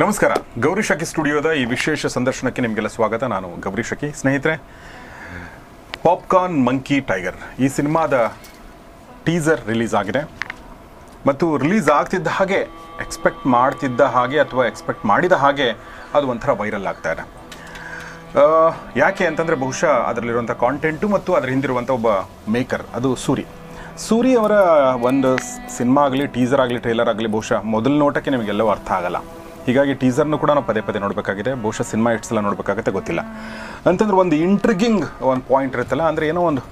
ನಮಸ್ಕಾರ. ಗೌರಿ ಶಕಿ ಸ್ಟುಡಿಯೋದ ಈ ವಿಶೇಷ ಸಂದರ್ಶನಕ್ಕೆ ನಿಮಗೆಲ್ಲ ಸ್ವಾಗತ. ನಾನು ಗೌರಿ ಶಕಿ. ಸ್ನೇಹಿತರೆ, ಪಾಪ್ಕಾರ್ನ್ ಮಂಕಿ ಟೈಗರ್ ಈ ಸಿನಿಮಾದ ಟೀಸರ್ ರಿಲೀಸ್ ಆಗಿದೆ. ಮತ್ತು ರಿಲೀಸ್ ಆಗ್ತಿದ್ದ ಹಾಗೆ, ಎಕ್ಸ್ಪೆಕ್ಟ್ ಮಾಡ್ತಿದ್ದ ಹಾಗೆ ಅಥವಾ ಎಕ್ಸ್ಪೆಕ್ಟ್ ಮಾಡಿದ ಹಾಗೆ ಅದು ಒಂಥರ ವೈರಲ್ ಆಗ್ತಾ ಇದೆ. ಯಾಕೆ ಅಂತಂದರೆ ಬಹುಶಃ ಅದರಲ್ಲಿರುವಂಥ ಕಾಂಟೆಂಟು ಮತ್ತು ಅದರ ಹಿಂದಿರುವಂಥ ಒಬ್ಬ ಮೇಕರ್, ಅದು ಸೂರಿ. ಸೂರಿ ಅವರ ಒಂದು ಸಿನಿಮಾ ಆಗಲಿ, ಟೀಸರ್ ಆಗಲಿ, ಟ್ರೈಲರ್ ಆಗಲಿ ಬಹುಶಃ ಮೊದಲ ನೋಟಕ್ಕೆ ನಿಮಗೆಲ್ಲವೂ ಅರ್ಥ ಆಗಲ್ಲ. ಹೀಗಾಗಿ ಟೀಸರ್ನು ಕೂಡ ನಾವು ಪದೇ ಪದೇ ನೋಡಬೇಕಾಗಿದೆ. ಬಹುಶಃ ಸಿನಿಮಾ ಎಷ್ಟು ಸಲ ನೋಡಬೇಕಾಗತ್ತೆ, ಗೊತ್ತಿಲ್ಲ. ಅಂತಂದ್ರೆ ಒಂದು ಇಂಟ್ರಿಗಿಂಗ್ ಒಂದು ಪಾಯಿಂಟ್ ಇರುತ್ತಲ್ಲ, ಅಂದರೆ ಏನೋ ಒಂದು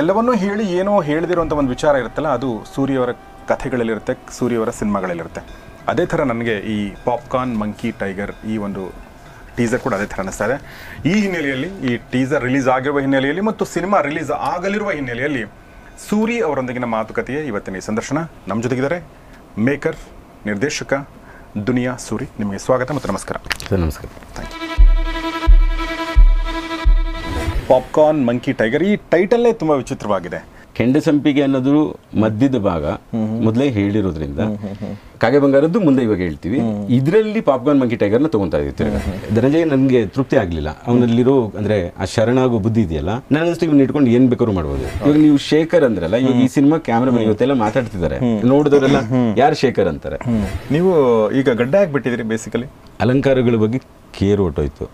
ಎಲ್ಲವನ್ನೂ ಹೇಳಿ ಏನೋ ಹೇಳದಿರುವಂಥ ಒಂದು ವಿಚಾರ ಇರುತ್ತಲ್ಲ, ಅದು ಸೂರ್ಯವರ ಕಥೆಗಳಲ್ಲಿರುತ್ತೆ, ಸೂರ್ಯವರ ಸಿನಿಮಾಗಳಲ್ಲಿರುತ್ತೆ. ಅದೇ ಥರ ನನಗೆ ಈ ಪಾಪ್ಕಾರ್ನ್ ಮಂಕಿ ಟೈಗರ್ ಈ ಒಂದು ಟೀಸರ್ ಕೂಡ ಅದೇ ಥರ ಅನ್ನಿಸ್ತಾ ಇದೆ. ಈ ಹಿನ್ನೆಲೆಯಲ್ಲಿ, ಈ ಟೀಸರ್ ರಿಲೀಸ್ ಆಗಿರುವ ಹಿನ್ನೆಲೆಯಲ್ಲಿ ಮತ್ತು ಸಿನಿಮಾ ರಿಲೀಸ್ ಆಗಲಿರುವ ಹಿನ್ನೆಲೆಯಲ್ಲಿ ಸೂರಿ ಅವರೊಂದಿಗಿನ ಮಾತುಕತೆಯೇ ಇವತ್ತಿನ ಈ ಸಂದರ್ಶನ. ನಮ್ಮ ಜೊತೆಗಿದ್ದಾರೆ ಮೇಕರ್, ನಿರ್ದೇಶಕ ದುನಿಯಾ ಸೂರಿ ನಿಮಗೆ ಸ್ವಾಗತ ಮತ್ತು ನಮಸ್ಕಾರ. ಸರ್ ನಮಸ್ಕಾರ. ಪಾಪ್ಕಾರ್ನ್ ಮಂಕಿ ಟೈಗರ್ ಈ ಟೈಟಲ್ಲೇ ತುಂಬ ವಿಚಿತ್ರವಾಗಿದೆ. ಕೆಂಡ ಸಂಪಿಗೆ ಅನ್ನೋದು ಮಧ್ಯದ ಭಾಗ ಮೊದಲೇ ಹೇಳಿರೋದ್ರಿಂದ ಕಾಗೆ ಬಂಗಾರದ್ದು ಮುಂದೆ ಇವಾಗ ಹೇಳ್ತೀವಿ. ಇದರಲ್ಲಿ ಪಾಪ್ಕಾರ್ನ್ ಮಂಕಿ ಟೈಗರ್ನ ತಗೊಂತಾ ಇದ್ದೀವಿ ಧನಂಜಯ ನನಗೆ ತೃಪ್ತಿ ಆಗಲಿಲ್ಲ. ಅವನಲ್ಲಿರೋ ಅಂದ್ರೆ ಆ ಶರಣಾಗೋ ಬುದ್ಧಿ ಇದೆಯಲ್ಲ ನನಗನ್ಸ್ತು ಇವ್ನ ಇಟ್ಕೊಂಡು ಏನ್ ಬೇಕಾದ್ರು ಮಾಡ್ಬೋದು. ಇವಾಗ ನೀವು ಶೇಖರ್ ಅಂದ್ರಲ್ಲ ಇವಾಗ ಈ ಸಿನಿಮಾ ಕ್ಯಾಮ್ರಾಮನ್ ಇವತ್ತೆಲ್ಲ ಮಾತಾಡ್ತಿದ್ದಾರೆ. ನೋಡಿದವರೆಲ್ಲ ಯಾರು ಶೇಖರ್ ಅಂತಾರೆ? ನೀವು ಈಗ ಗಡ್ಡ ಹಾಕ್ಬಿಟ್ಟಿದ್ರಿ ಬೇಸಿಕಲಿ ಅಲಂಕಾರಗಳ ಬಗ್ಗೆ ಕೇರ್ ಹೊಟ್ಟೋಯ್ತು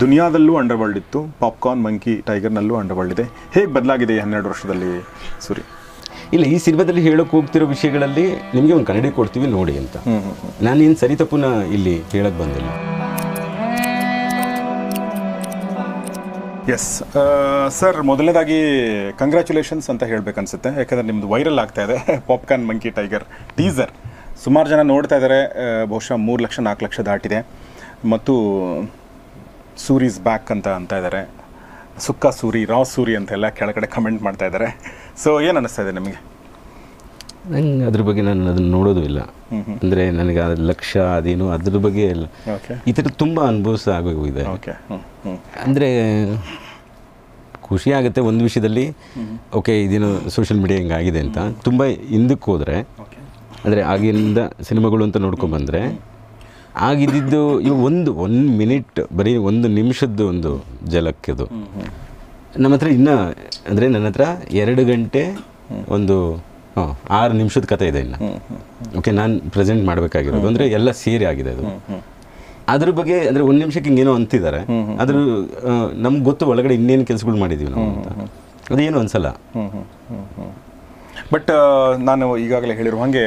ದುನಿಯಾದಲ್ಲೂ ಅಂಡರ್ ವರ್ಲ್ಡ್ ಇತ್ತು. ಪಾಪ್ಕಾರ್ನ್ ಮಂಕಿ ಟೈಗರ್ನಲ್ಲೂ ಅಂಡರ್ ವರ್ಲ್ಡ್ ಇದೆ. ಹೇಗೆ ಬದಲಾಗಿದೆ ಹನ್ನೆರಡು ವರ್ಷದಲ್ಲಿ ಸೂರಿ? ಇಲ್ಲ ಈ ಸಿನಿಮಾದಲ್ಲಿ ಹೇಳಕ್ ಹೋಗ್ತಿರೋ ವಿಷಯಗಳಲ್ಲಿ ನಿಮಗೆ ಒಂದು ಕನ್ನಡಿ ಕೊಡ್ತೀವಿ ನೋಡಿ ಅಂತ. ನಾನೇನು ಸರಿ ತಪ್ಪುನ ಇಲ್ಲಿ ಹೇಳಕ್ ಬಂದಿಲ್ಲ. ಎಸ್ ಸರ್ ಮೊದಲನೇದಾಗಿ ಕಂಗ್ರ್ಯಾಚುಲೇಷನ್ಸ್ ಅಂತ ಹೇಳಬೇಕನ್ಸುತ್ತೆ. ಯಾಕಂದರೆ ನಿಮ್ಮದು ವೈರಲ್ ಆಗ್ತಾ ಇದೆ. ಪಾಪ್ಕಾರ್ನ್ ಮಂಕಿ ಟೈಗರ್ ಟೀಸರ್ ಸುಮಾರು ಜನ ನೋಡ್ತಾ ಇದ್ದಾರೆ ಬಹುಶಃ ಮೂರು ಲಕ್ಷ ನಾಲ್ಕು ಲಕ್ಷ ದಾಟಿದೆ. ಮತ್ತು ಸೂರೀಸ್ ಬ್ಯಾಕ್ ಅಂತ ಅಂತ ಇದ್ದಾರೆ ಸುಕ್ಕ ಸೂರಿ ರಾ ಸೂರಿ ಅಂತೆಲ್ಲ ಕೆಳಗಡೆ ಕಮೆಂಟ್ ಮಾಡ್ತಾ ಇದ್ದಾರೆ ಸೊ ಏನು ಅನ್ನಿಸ್ತಾ ಇದೆ ನಿಮಗೆ? ನಂಗೆ ಅದ್ರ ಬಗ್ಗೆ ನಾನು ಅದನ್ನ ನೋಡೋದು ಇಲ್ಲ. ಅಂದರೆ ನನಗೆ ಅದ್ರ ಲಕ್ಷ್ಯ ಅದೇನು ಅದ್ರ ಬಗ್ಗೆ ಇಲ್ಲ ಈ ಥರ ತುಂಬ ಅನುಭವಿಸ ಆಗೋಗಿದೆ ಅಂದರೆ ಖುಷಿ ಆಗುತ್ತೆ ಒಂದು ವಿಷಯದಲ್ಲಿ ಓಕೆ ಇದೇನು ಸೋಷಿಯಲ್ ಮೀಡಿಯಾ ಹಿಂಗಾಗಿದೆ ಅಂತ. ತುಂಬ ಹಿಂದಕ್ಕೆ ಹೋದರೆ ಅಂದರೆ ಆಗಿಂದ ಸಿನಿಮಾಗಳು ಅಂತ ನೋಡ್ಕೊಂಬಂದರೆ ಆಗಿದ್ದಿದ್ದು ಇವು ಒಂದು ಒಂದು ಮಿನಿಟ್, ಬರೀ ಒಂದು ನಿಮಿಷದ್ದು ಒಂದು ಜಲಕ್ಕಿದು. ನಮ್ಮ ಹತ್ರ ಇನ್ನೂ, ಅಂದರೆ ನನ್ನ ಹತ್ರ ಎರಡು ಗಂಟೆ ಒಂದು, ಹಾಂ, ಆರು ನಿಮಿಷದ ಕತೆ ಇದೆ ಇನ್ನು. ಓಕೆ ನಾನು ಪ್ರೆಸೆಂಟ್ ಮಾಡಬೇಕಾಗಿರೋದು. ಅಂದರೆ ಎಲ್ಲ ಸೇರಿ ಆಗಿದೆ ಅದು. ಅದ್ರ ಬಗ್ಗೆ, ಅಂದರೆ ಒಂದು ನಿಮಿಷಕ್ಕೆ ಹಿಂಗೇನೋ ಅಂತಿದ್ದಾರೆ. ಅದ್ರ ನಮ್ಗೆ ಗೊತ್ತು ಒಳಗಡೆ ಇನ್ನೇನು ಕೆಲಸಗಳು ಮಾಡಿದ್ದೀವಿ ನಾವು ಅಂತ. ಅದೇನು ಅನ್ಸಲ್ಲ. ಬಟ್ ನಾನು ಈಗಾಗಲೇ ಹೇಳಿರುವ ಹಾಗೆ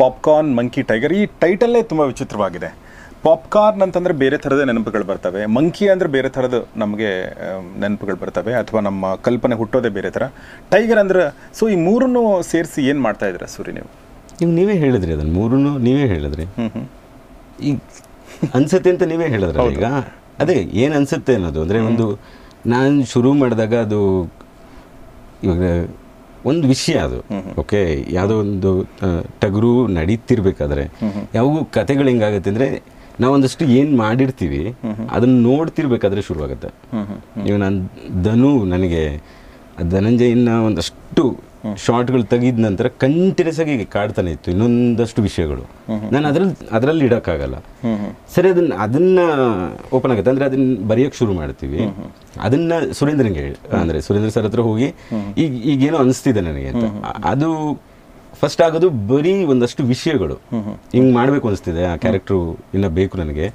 ಪಾಪ್ಕಾರ್ನ್ ಮಂಕಿ ಟೈಗರ್ ಈ ಟೈಟಲ್ಲೇ ತುಂಬ ವಿಚಿತ್ರವಾಗಿದೆ. ಪಾಪ್ಕಾರ್ನ್ ಅಂತಂದರೆ ಬೇರೆ ಥರದ ನೆನಪುಗಳು ಬರ್ತವೆ. ಮಂಕಿ ಅಂದರೆ ಬೇರೆ ಥರದ ನಮಗೆ ನೆನಪುಗಳು ಬರ್ತವೆ. ಅಥವಾ ನಮ್ಮ ಕಲ್ಪನೆ ಹುಟ್ಟೋದೇ ಬೇರೆ ಥರ. ಟೈಗರ್ ಅಂದ್ರೆ ಸೊ ಈ ಮೂರನ್ನು ಸೇರಿಸಿ ಏನು ಮಾಡ್ತಾ ಇದ್ದೀರಾ ಸೂರಿ ನೀವು? ನೀವು ನೀವೇ ಹೇಳಿದ್ರಿ ಅದನ್ನು. ಮೂರನ್ನು ನೀವೇ ಹೇಳಿದ್ರಿ. ಈ ಅನ್ಸುತ್ತೆ ಅಂತ ನೀವೇ ಹೇಳಿದ್ರೆ ಈಗ? ಅದೇ ಏನು ಅನ್ಸುತ್ತೆ ಅನ್ನೋದು. ಅಂದರೆ ಒಂದು ನಾನು ಶುರು ಮಾಡಿದಾಗ ಅದು ಇವಾಗ ಒಂದು ವಿಷಯ ಅದು. ಓಕೆ ಯಾವುದೋ ಒಂದು ಟಗರು ನಡೀತಿರ್ಬೇಕಾದ್ರೆ ಯಾವಾಗೂ ಕತೆಗಳು ಹೆಂಗಾಗತ್ತೆ ಅಂದರೆ ನಾವೊಂದಷ್ಟು ಏನು ಮಾಡಿರ್ತೀವಿ ಅದನ್ನು ನೋಡ್ತಿರ್ಬೇಕಾದ್ರೆ ಶುರುವಾಗುತ್ತೆ. ಈಗ ನಾನು ಧನು ನನಗೆ ಧನಂಜಯನ ಒಂದಷ್ಟು ಶಾರ್ಟ್ಗಳು ತೆಗೆದ ನಂತರ ಕಂಟಿನ್ಯೂಸ್ ಆಗಿ ಕಾಡ್ತಾನೆ ಇತ್ತು ಇನ್ನೊಂದಷ್ಟು ವಿಷಯಗಳು. ನಾನು ಅದ್ರಲ್ಲಿ ಅದರಲ್ಲಿ ಇಡೋಕ್ಕಾಗಲ್ಲ. ಸರಿ ಅದನ್ನ ಅದನ್ನ ಓಪನ್ ಆಗುತ್ತೆ. ಅಂದ್ರೆ ಅದನ್ನ ಬರೆಯೋಕೆ ಶುರು ಮಾಡ್ತೀವಿ. ಅದನ್ನ ಸುರೇಂದ್ರನ್ಗೆ ಅಂದ್ರೆ ಸುರೇಂದ್ರ ಸರ್ ಹತ್ರ ಹೋಗಿ ಈಗ ಈಗೇನೋ ಅನಿಸ್ತಿದೆ ನನಗೆ ಅಂತ. ಅದು ಫಸ್ಟ್ ಆಗೋದು ಬರೀ ಒಂದಷ್ಟು ವಿಷಯಗಳು. ಹಿಂಗ್ ಮಾಡ್ಬೇಕು ಅನಿಸ್ತಿದೆ ಆ ಕ್ಯಾರೆಕ್ಟ್ರು ಇನ್ನ ಬೇಕು ನನಗೆ.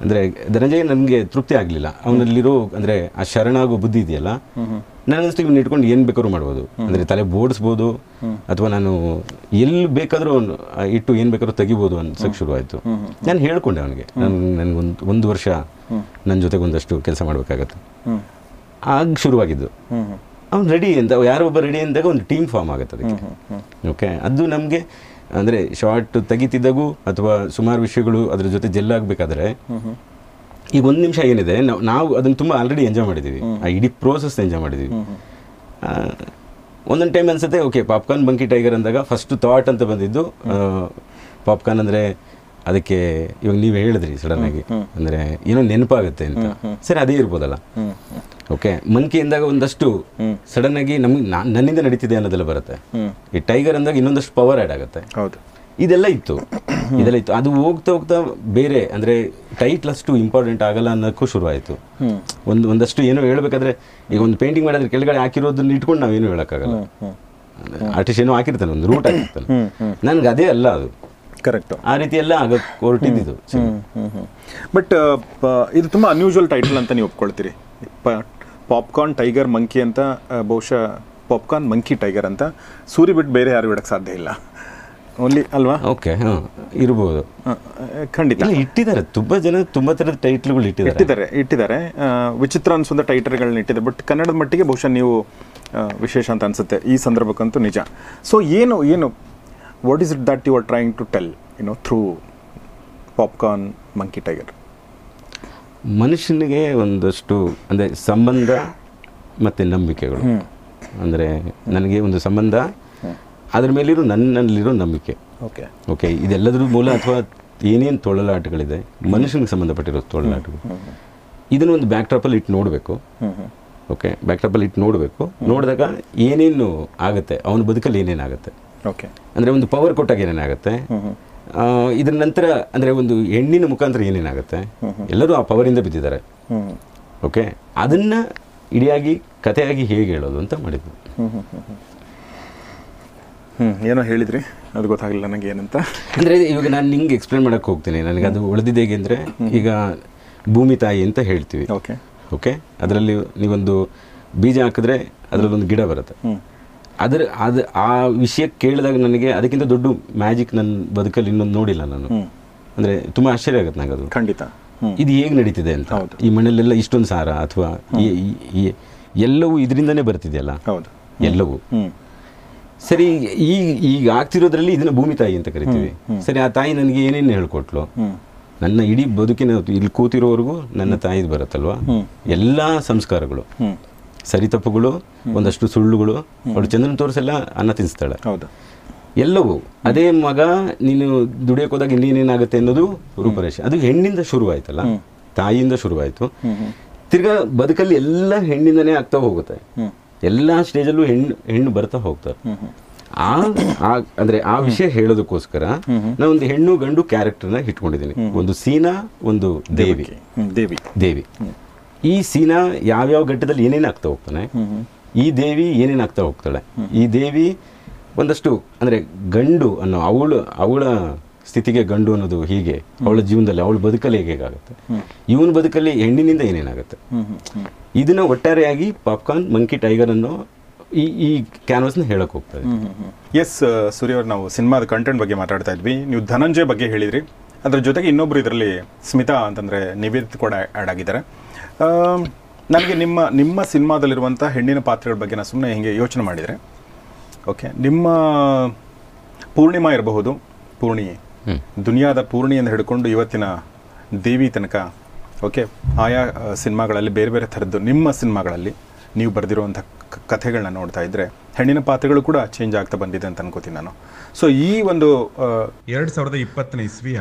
ಅಂದ್ರೆ ಧನಂಜಯ ನನಗೆ ತೃಪ್ತಿ ಆಗ್ಲಿಲ್ಲ. ಅವನಲ್ಲಿರೋ ಅಂದ್ರೆ ಆ ಶರಣಾಗೋ ಬುದ್ಧಿ ಇದೆಯಲ್ಲ ಅಷ್ಟೇ ಇವ್ನ ಇಟ್ಕೊಂಡು ಏನ್ ಬೇಕಾದ್ರೂ ಮಾಡ್ಬೋದು. ಅಂದ್ರೆ ತಲೆ ಬೋಡಿಸ್ಬೋದು ಅಥವಾ ನಾನು ಎಲ್ಲಿ ಬೇಕಾದ್ರೂ ಅವ್ನು ಇಟ್ಟು ಏನ್ ಬೇಕಾದ್ರೂ ತೆಗಿಬೋದು ಶುರು ಆಯ್ತು. ನಾನು ಹೇಳ್ಕೊಂಡೆ ಅವನಿಗೆ ನನ್ಗೆ ಒಂದು ವರ್ಷ ನನ್ನ ಜೊತೆಗೆ ಒಂದಷ್ಟು ಕೆಲಸ ಮಾಡ್ಬೇಕಾಗತ್ತೆ. ಆಗ ಶುರುವಾಗಿದ್ದು. ಅವ್ನು ರೆಡಿ ಅಂತ ಯಾರೋ ಒಬ್ಬ ರೆಡಿ ಅಂದಾಗ ಒಂದು ಟೀಮ್ ಫಾರ್ಮ್ ಆಗುತ್ತೆ ಅದಕ್ಕೆ ಓಕೆ ಅದು ನಮಗೆ ಅಂದರೆ ಶಾರ್ಟ್ ತೆಗಿತಿದ್ದಾಗೂ ಅಥವಾ ಸುಮಾರು ವಿಷಯಗಳು ಅದ್ರ ಜೊತೆ ಜೆಲ್ಲಾಗಬೇಕಾದ್ರೆ ಈಗ ಒಂದು ನಿಮಿಷ ಏನಿದೆ ನಾವು ನಾವು ಅದನ್ನು ತುಂಬ ಆಲ್ರೆಡಿ ಎಂಜಾಯ್ ಮಾಡಿದ್ದೀವಿ ಆ ಇಡೀ ಪ್ರೋಸೆಸ್ ಎಂಜಾಯ್ ಮಾಡಿದ್ದೀವಿ ಒಂದೊಂದು ಟೈಮ್ ಅನ್ಸುತ್ತೆ ಓಕೆ ಪಾಪ್ಕಾರ್ನ್ ಬಂಕಿ ಟೈಗರ್ ಅಂದಾಗ ಫಸ್ಟ್ ಥಾಟ್ ಅಂತ ಬಂದಿದ್ದು ಪಾಪ್ಕಾರ್ನ್ ಅಂದರೆ ಅದಕ್ಕೆ ಇವಾಗ ನೀವು ಹೇಳಿದ್ರಿ ಸಡನ್ ಆಗಿ. ಅಂದರೆ ಏನೋ ನೆನಪಾಗುತ್ತೆ ಅಂತ. ಸರಿ ಅದೇ ಇರ್ಬೋದಲ್ಲ. ಓಕೆ ಮಂಕಿ ಅಂದಾಗ ಒಂದಷ್ಟು ಸಡನ್ ಆಗಿ ನಮ್ಗೆ ನನ್ನಿಂದ ನಡೀತಿದೆ ಅನ್ನೋದೆಲ್ಲ ಬರುತ್ತೆ. ಈ ಟೈಗರ್ ಅಂದಾಗ ಇನ್ನೊಂದಷ್ಟು ಪವರ್ ಆ್ಯಡ್ ಆಗುತ್ತೆ. ಹೌದು. ಇದೆಲ್ಲ ಇತ್ತು. ಇದೆಲ್ಲ ಇತ್ತು. ಅದು ಹೋಗ್ತಾ ಹೋಗ್ತಾ ಬೇರೆ ಅಂದರೆ ಟೈಟ್ಲ್ ಅಷ್ಟು ಇಂಪಾರ್ಟೆಂಟ್ ಆಗಲ್ಲ ಅನ್ನೋಕ್ಕೂ ಶುರುವಾಯಿತು. ಒಂದು ಒಂದಷ್ಟು ಏನೋ ಹೇಳ್ಬೇಕಾದ್ರೆ ಈಗ ಒಂದು ಪೇಂಟಿಂಗ್ ಮಾಡಿದ್ರೆ ಕೆಳಗಡೆ ಹಾಕಿರೋದನ್ನ ಇಟ್ಕೊಂಡು ನಾವೇನು ಹೇಳೋಕ್ಕಾಗಲ್ಲ. ಆರ್ಟಿಸ್ಟ್ ಏನೋ ಹಾಕಿರ್ತಾನೆ ಒಂದು ರೂಟ್ ಹಾಕಿರ್ತಾನೆ. ನನಗೆ ಅದೇ ಅಲ್ಲ ಅದು. ಕರೆಕ್ಟ್ ಆ ರೀತಿ ಎಲ್ಲ ಆಗಕ್ಕೆ ಹೊರಟಿದ್ದು ಬಟ್ ಇದು ತುಂಬಾ ಅನ್ಯೂಶುವಲ್ ಟೈಟಲ್ ಅಂತ ನೀವು ಒಪ್ಕೊಳ್ತೀರಿ. ಪಾಪ್ಕಾರ್ನ್ ಟೈಗರ್ ಮಂಕಿ ಅಂತ ಬಹುಶಃ ಪಾಪ್ಕಾರ್ನ್ ಮಂಕಿ ಟೈಗರ್ ಅಂತ ಸೂರಿ ಬಿಟ್ಟು ಬೇರೆ ಯಾರು ಬಿಡಕ್ಕೆ ಸಾಧ್ಯ ಇಲ್ಲ. ಓನ್ಲಿ ಅಲ್ವಾ? ಓಕೆ ಇರ್ಬೋದು. ಖಂಡಿತ. ಇಟ್ಟಿದ್ದಾರೆ. ತುಂಬ ಜನ ತುಂಬ ಥರದ ಟೈಟ್ಲ್ಗಳು ಇಟ್ಟಿದ್ದಾರೆ. ಇಟ್ಟಿದ್ದಾರೆ ಇಟ್ಟಿದ್ದಾರೆ. ವಿಚಿತ್ರ ಅನ್ಸುವಂಥ ಟೈಟಲ್ಗಳನ್ನ ಇಟ್ಟಿದ್ದಾರೆ. ಬಟ್ ಕನ್ನಡದ ಮಟ್ಟಿಗೆ ಬಹುಶಃ ನೀವು ವಿಶೇಷ ಅಂತ ಅನಿಸುತ್ತೆ. ಈ ಸಂದರ್ಭಕ್ಕಂತೂ ನಿಜ. ಸೊ ಏನು ಏನು what is it that you are trying to tell you know through Popcorn Monkey Tiger? ಮನುಷ್ಯನಿಗೆ ಒಂದಷ್ಟು ಅಂದರೆ ಸಂಬಂಧ ಮತ್ತು ನಂಬಿಕೆಗಳು. ಅಂದರೆ ನನಗೆ ಒಂದು ಸಂಬಂಧ ಅದ್ರ ಮೇಲಿರೋ ನನ್ನಲ್ಲಿರೋ ನಂಬಿಕೆ. ಓಕೆ. ಓಕೆ ಇದೆಲ್ಲದರ ಮೂಲ ಅಥವಾ ಏನೇನು ತೊಳಲಾಟಗಳಿದೆ ಮನುಷ್ಯನಿಗೆ ಸಂಬಂಧಪಟ್ಟಿರೋ ತೊಳಲಾಟಗಳು. ಇದನ್ನು ಒಂದು ಬ್ಯಾಕ್ ಟ್ರಾಪಲ್ಲಿ ಇಟ್ಟು ನೋಡಬೇಕು. ಓಕೆ ಬ್ಯಾಕ್ ಟ್ರಾಪಲ್ಲಿ ಇಟ್ಟು ನೋಡಬೇಕು. ನೋಡಿದಾಗ ಏನೇನು ಆಗುತ್ತೆ ಅವನ ಬದುಕಲ್ಲಿ ಏನೇನಾಗುತ್ತೆ. ಓಕೆ. ಅಂದರೆ ಒಂದು ಪವರ್ ಕೊಟ್ಟಾಗ ಏನೇನಾಗುತ್ತೆ? ಇದ್ರ ನಂತರ ಅಂದರೆ ಒಂದು ಹೆಣ್ಣಿನ ಮುಖಾಂತರ ಏನೇನಾಗುತ್ತೆ? ಎಲ್ಲರೂ ಆ ಪವರಿಂದ ಬಿದ್ದಿದ್ದಾರೆ. ಓಕೆ ಅದನ್ನು ಇಡಿಯಾಗಿ ಕಥೆಯಾಗಿ ಹೇಗೆ ಹೇಳೋದು ಅಂತ ಮಾಡಿದ್ವಿ. ಹ್ಞೂ ಏನೋ ಹೇಳಿದ್ರಿ? ಅದು ಗೊತ್ತಾಗಲಿಲ್ಲ ನನಗೆ ಏನಂತ. ಅಂದರೆ ಇವಾಗ ನಾನು ನಿಂಗೆ ಎಕ್ಸ್ಪ್ಲೇನ್ ಮಾಡೋಕ್ಕೆ ಹೋಗ್ತೀನಿ. ನನಗೆ ಅದು ಉಳಿದಿದೆ ಹೇಗೆ ಅಂದರೆ ಈಗ ಭೂಮಿ ತಾಯಿ ಅಂತ ಹೇಳ್ತೀವಿ. ಓಕೆ ಓಕೆ ಅದರಲ್ಲಿ ನೀವೊಂದು ಬೀಜ ಹಾಕಿದ್ರೆ ಅದರಲ್ಲಿ ಒಂದು ಗಿಡ ಬರುತ್ತೆ. ಅದರ ಅದು ಆ ವಿಷಯ ಕೇಳಿದಾಗ ನನಗೆ ಅದಕ್ಕಿಂತ ದೊಡ್ಡ ಮ್ಯಾಜಿಕ್ ನನ್ನ ಬದುಕಲ್ಲಿ ಇನ್ನೊಂದು ನೋಡಿಲ್ಲ ನಾನು. ಅಂದರೆ ತುಂಬ ಆಶ್ಚರ್ಯ ಆಗುತ್ತೆ ನನಗೆ ಅದು ಖಂಡಿತ ಇದು ಹೇಗೆ ನಡೀತಿದೆ ಅಂತ. ಈ ಮನೆಯಲ್ಲೆಲ್ಲ ಇಷ್ಟೊಂದು ಸಾರ ಅಥವಾ ಎಲ್ಲವೂ ಇದರಿಂದನೇ ಬರ್ತಿದೆಯಲ್ಲ? ಎಲ್ಲವೂ. ಸರಿ ಈಗ ಈಗ ಆಗ್ತಿರೋದ್ರಲ್ಲಿ ಇದನ್ನ ಭೂಮಿ ತಾಯಿ ಅಂತ ಕರಿತೀವಿ. ಸರಿ ಆ ತಾಯಿ ನನಗೆ ಏನೇನು ಹೇಳ್ಕೊಟ್ಲು? ನನ್ನ ಇಡೀ ಬದುಕಿನ ಇಲ್ಲಿ ಕೂತಿರೋವರೆಗೂ ನನ್ನ ತಾಯಿದು ಬರುತ್ತಲ್ವಾ? ಎಲ್ಲ ಸಂಸ್ಕಾರಗಳು. ಸರಿ ತಪ್ಪುಗಳು ಒಂದಷ್ಟು ಸುಳ್ಳುಗಳು. ಅವಳು ಚಂದ್ರನ ತೋರಿಸಲ್ಲ ಅನ್ನ ತಿನ್ನಿಸ್ತಾಳೆ. ಹೌದು. ಎಲ್ಲವೂ ಅದೇ ಮಗ ನೀನು ದುಡಿಯೋಕೆ ಹೋದಾಗ ಇನ್ನೇನೇನಾಗುತ್ತೆ ಅನ್ನೋದು ರೂಪರೇಷೆ. ಅದು ಹೆಣ್ಣಿಂದ ಶುರುವಾಯ್ತಲ್ಲ. ತಾಯಿಯಿಂದ ಶುರುವಾಯಿತು. ತಿರ್ಗಾ ಬದುಕಲ್ಲಿ ಎಲ್ಲ ಹೆಣ್ಣಿಂದನೇ ಆಗ್ತಾ ಹೋಗುತ್ತೆ. ಎಲ್ಲ ಸ್ಟೇಜಲ್ಲೂ ಹೆಣ್ಣು ಹೆಣ್ಣು ಬರ್ತಾ ಹೋಗ್ತಾರೆ. ಆ ಆ- ಅಂದ್ರೆ ಆ ವಿಷಯ ಹೇಳೋದಕ್ಕೋಸ್ಕರ ನಾನು ಒಂದು ಹೆಣ್ಣು ಗಂಡು ಕ್ಯಾರೆಕ್ಟರ್ನ ಇಟ್ಕೊಂಡಿದ್ದೀನಿ. ಒಂದು ಸೀನಾ ಒಂದು ದೇವಿ. ದೇವಿ. ದೇವಿ. ಈ ಸೀನಾ ಯಾವ್ಯಾವ ಘಟ್ಟದಲ್ಲಿ ಏನೇನು ಆಗ್ತಾ ಹೋಗ್ತಾನೆ ಈ ದೇವಿ ಏನೇನು ಆಗ್ತಾ ಹೋಗ್ತಾಳೆ? ಈ ದೇವಿ ಒಂದಷ್ಟು ಅಂದ್ರೆ ಗಂಡು ಅನ್ನೋ ಅವಳು ಅವಳ ಸ್ಥಿತಿಗೆ ಗಂಡು ಅನ್ನೋದು ಹೀಗೆ ಅವಳ ಜೀವನದಲ್ಲಿ ಅವಳ ಬದುಕಲ್ಲಿ ಹೇಗೆ ಹೇಗಾಗುತ್ತೆ ಇವನ ಬದುಕಲ್ಲಿ ಹೆಣ್ಣಿನಿಂದ ಏನೇನಾಗುತ್ತೆ? ಇದನ್ನ ಒಟ್ಟಾರೆಯಾಗಿ ಪಾಪ್ಕಾರ್ನ್ ಮಂಕಿ ಟೈಗರ್ ಅನ್ನೋ ಈ ಈ ಕ್ಯಾನ್ವಸ್ನ ಹೇಳಕ್ ಹೋಗ್ತದೆ ಎಸ್ ಸೂರ್ಯ ಅವ್ರು ನಾವು ಸಿನಿಮಾದ ಕಂಟೆಂಟ್ ಬಗ್ಗೆ ಮಾತಾಡ್ತಾ ಇದ್ವಿ. ನೀವು ಧನಂಜಯ ಬಗ್ಗೆ ಹೇಳಿದ್ರಿ. ಅದ್ರ ಜೊತೆಗೆ ಇನ್ನೊಬ್ರು ಇದರಲ್ಲಿ ಸ್ಮಿತಾ ಅಂತಂದ್ರೆ ನಿವೇದಿತ ಕೂಡ ಆಡ್ ಆಗಿದ್ದಾರೆ. ನನಗೆ ನಿಮ್ಮ ನಿಮ್ಮ ಸಿನಿಮಾದಲ್ಲಿರುವಂಥ ಹೆಣ್ಣಿನ ಪಾತ್ರಗಳ ಬಗ್ಗೆ ನಾನು ಸುಮ್ಮನೆ ಹಿಂಗೆ ಯೋಚನೆ ಮಾಡಿದರೆ ಓಕೆ ನಿಮ್ಮ ಪೂರ್ಣಿಮಾ ಇರಬಹುದು ಪೂರ್ಣಿ ದುನಿಯಾದ ಪೂರ್ಣಿಯಿಂದ ಹಿಡ್ಕೊಂಡು ಇವತ್ತಿನ ದೇವಿ ತನಕ ಓಕೆ ಆಯಾ ಸಿನಿಮಾಗಳಲ್ಲಿ ಬೇರೆ ಬೇರೆ ಥರದ್ದು ನಿಮ್ಮ ಸಿನಿಮಾಗಳಲ್ಲಿ ನೀವು ಬರೆದಿರುವಂಥ ಕಥೆಗಳನ್ನ ನೋಡ್ತಾ ಇದ್ದರೆ ಹೆಣ್ಣಿನ ಪಾತ್ರಗಳು ಕೂಡ ಚೇಂಜ್ ಆಗ್ತಾ ಬಂದಿದೆ ಅಂತ ಅನ್ಕೋತೀನಿ ನಾನು. ಸೊ ಈ ಒಂದು ಎರಡು ಸಾವಿರದ ಇಪ್ಪತ್ತನೇ ಇಸ್ವಿಯ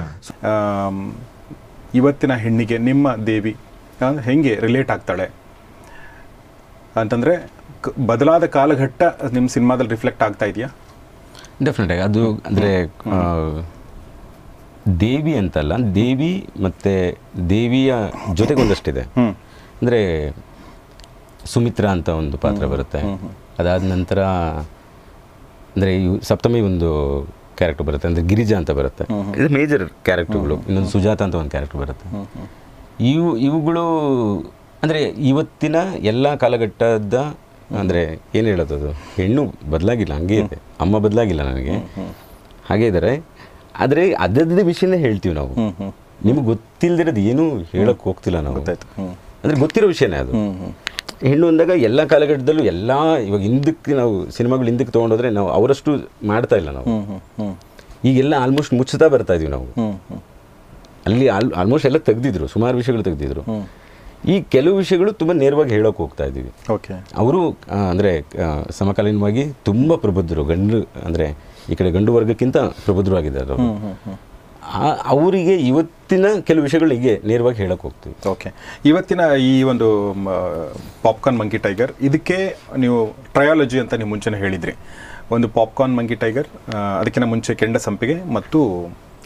ಇವತ್ತಿನ ಹೆಣ್ಣಿಗೆ ನಿಮ್ಮ ದೇವಿ ಹೆಂಗೆ ರಿಲೇಟ್ ಆಗ್ತಾಳೆ? ಅಂತಂದರೆ ಬದಲಾದ ಕಾಲಘಟ್ಟ ನಿಮ್ಮ ಸಿನಿಮಾದಲ್ಲಿ ರಿಫ್ಲೆಕ್ಟ್ ಆಗ್ತಾ ಇದೆಯಾ? ಡೆಫಿನೆಟ್ ಆಗಿ ಅದು ಅಂದರೆ ದೇವಿ ಅಂತಲ್ಲ ದೇವಿ ಮತ್ತು ದೇವಿಯ ಜೊತೆಗೊಂದಷ್ಟಿದೆ. ಅಂದರೆ ಸುಮಿತ್ರಾ ಅಂತ ಒಂದು ಪಾತ್ರ ಬರುತ್ತೆ. ಅದಾದ ನಂತರ ಅಂದರೆ ಸಪ್ತಮಿ ಒಂದು ಕ್ಯಾರೆಕ್ಟರ್ ಬರುತ್ತೆ ಅಂದರೆ ಗಿರಿಜಾ ಅಂತ ಬರುತ್ತೆ. ಇದು ಮೇಜರ್ ಕ್ಯಾರೆಕ್ಟರ್ಗಳು ಇನ್ನೊಂದು ಸುಜಾತ ಅಂತ ಒಂದು ಕ್ಯಾರೆಕ್ಟರ್ ಬರುತ್ತೆ. ಇವು ಇವುಗಳು ಅಂದರೆ ಇವತ್ತಿನ ಎಲ್ಲ ಕಾಲಘಟ್ಟದ ಅಂದರೆ ಏನು ಹೇಳೋದು ಅದು? ಹೆಣ್ಣು ಬದಲಾಗಿಲ್ಲ ಹಂಗೆ ಇದೆ. ಅಮ್ಮ ಬದಲಾಗಿಲ್ಲ ನನಗೆ. ಹಾಗೆ ಇದ್ದಾರೆ ಆದರೆ ಅದರದ್ದೇ ವಿಷಯನೇ ಹೇಳ್ತೀವಿ ನಾವು. ನಿಮಗೆ ಗೊತ್ತಿಲ್ಲದಿರೋದು ಏನೂ ಹೇಳಕ್ಕೆ ಹೋಗ್ತಿಲ್ಲ ನಾವು. ಅಂದರೆ ಗೊತ್ತಿರೋ ವಿಷಯನೇ ಅದು. ಹೆಣ್ಣು ಅಂದಾಗ ಎಲ್ಲ ಕಾಲಘಟ್ಟದಲ್ಲೂ ಎಲ್ಲ ಇವಾಗ ಹಿಂದಕ್ಕೆ ನಾವು ಸಿನಿಮಾಗಳು ಹಿಂದಕ್ಕೆ ತೊಗೊಂಡೋದ್ರೆ ನಾವು ಅವರಷ್ಟು ಮಾಡ್ತಾ ಇಲ್ಲ ನಾವು. ಈಗೆಲ್ಲ ಆಲ್ಮೋಸ್ಟ್ ಮುಚ್ಚುತ್ತಾ ಬರ್ತಾ ಇದೀವಿ ನಾವು. ಅಲ್ಲಿ ಆಲ್ ಆಲ್ಮೋಸ್ಟ್ ಎಲ್ಲ ತೆಗೆದಿದ್ರು ಸುಮಾರು ವಿಷಯಗಳು ತೆಗೆದಿದ್ರು. ಈ ಕೆಲವು ವಿಷಯಗಳು ತುಂಬ ನೇರವಾಗಿ ಹೇಳೋಕೆ ಹೋಗ್ತಾ ಇದ್ದೀವಿ. ಓಕೆ. ಅವರು ಅಂದರೆ ಸಮಕಾಲೀನವಾಗಿ ತುಂಬ ಪ್ರಬುದ್ಧರು ಗಂಡು ಅಂದರೆ ಈ ಕಡೆ ಗಂಡು ವರ್ಗಕ್ಕಿಂತ ಪ್ರಬುದ್ಧರಾಗಿದ್ದಾರೆ ಅವರು. ಅವರಿಗೆ ಇವತ್ತಿನ ಕೆಲವು ವಿಷಯಗಳು ಹೀಗೆ ನೇರವಾಗಿ ಹೇಳಕ್ಕೆ ಹೋಗ್ತೀವಿ. ಓಕೆ. ಇವತ್ತಿನ ಈ ಒಂದು ಪಾಪ್ಕಾರ್ನ್ ಮಂಕಿ ಟೈಗರ್ ಇದಕ್ಕೆ ನೀವು ಟ್ರಯಾಲಜಿ ಅಂತ ನೀವು ಮುಂಚೆನೇ ಹೇಳಿದ್ರಿ. ಒಂದು ಪಾಪ್ಕಾರ್ನ್ ಮಂಕಿ ಟೈಗರ್ ಅದಕ್ಕಿಂತ ಮುಂಚೆ ಕೆಂಡ ಸಂಪಿಗೆ ಮತ್ತು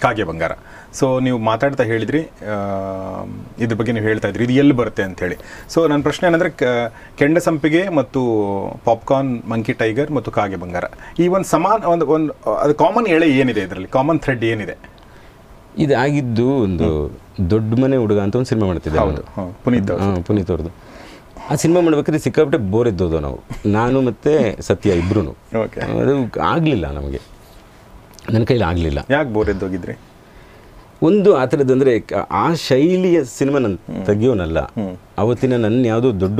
ಕಾಗೆ ಬಂಗಾರ. ಸೊ ನೀವು ಮಾತಾಡ್ತಾ ಹೇಳಿದ್ರಿ ಇದ್ರ ಬಗ್ಗೆ ನೀವು ಹೇಳ್ತಾ ಇದ್ರಿ ಇದು ಎಲ್ಲಿ ಬರುತ್ತೆ ಅಂತ ಹೇಳಿ. ಸೊ ನನ್ನ ಪ್ರಶ್ನೆ ಏನಂದರೆ ಕೆಂಡ ಸಂಪಿಗೆ ಮತ್ತು ಪಾಪ್ಕಾರ್ನ್ ಮಂಕಿ ಟೈಗರ್ ಮತ್ತು ಕಾಗೆ ಬಂಗಾರ. ಈ ಒಂದು ಸಮಾನ ಒಂದು ಒಂದು ಅದು ಕಾಮನ್ ಎಳೆ ಏನಿದೆ ಇದರಲ್ಲಿ? ಕಾಮನ್ ಥ್ರೆಡ್ ಏನಿದೆ? ಇದು ಆಗಿದ್ದು ಒಂದು ದೊಡ್ಡ ಮನೆ ಹುಡುಗ ಅಂತ ಒಂದು ಸಿನಿಮಾ ಮಾಡ್ತಿದ್ದೆ ಹೌದು. ಪುನೀತ್ ಪುನೀತ್ ಅವ್ರದ್ದು. ಆ ಸಿನಿಮಾ ಮಾಡ್ಬೇಕಾದ್ರೆ ಸಿಕ್ಕಾಪಟ್ಟೆ ಬೋರ್ ಇದ್ದೋದು ನಾವು. ನಾನು ಮತ್ತು ಸತ್ಯ ಓಕೆ ಅದು ಆಗಲಿಲ್ಲ ನಮಗೆ. ನನ್ನ ಕೈಲಿ ಆಗಲಿಲ್ಲ. ಯಾಕೆ ಬೋರ್ ಎದ್ದೋಗಿದ್ರಿ ಒಂದು ಆ ಥರದ್ದು ಅಂದರೆ ಆ ಶೈಲಿಯ ಸಿನಿಮಾ ನಾನು ತೆಗಿಯೋನಲ್ಲ ಅವತ್ತಿನ ನನ್ನ ಯಾವುದೋ ದೊಡ್ಡ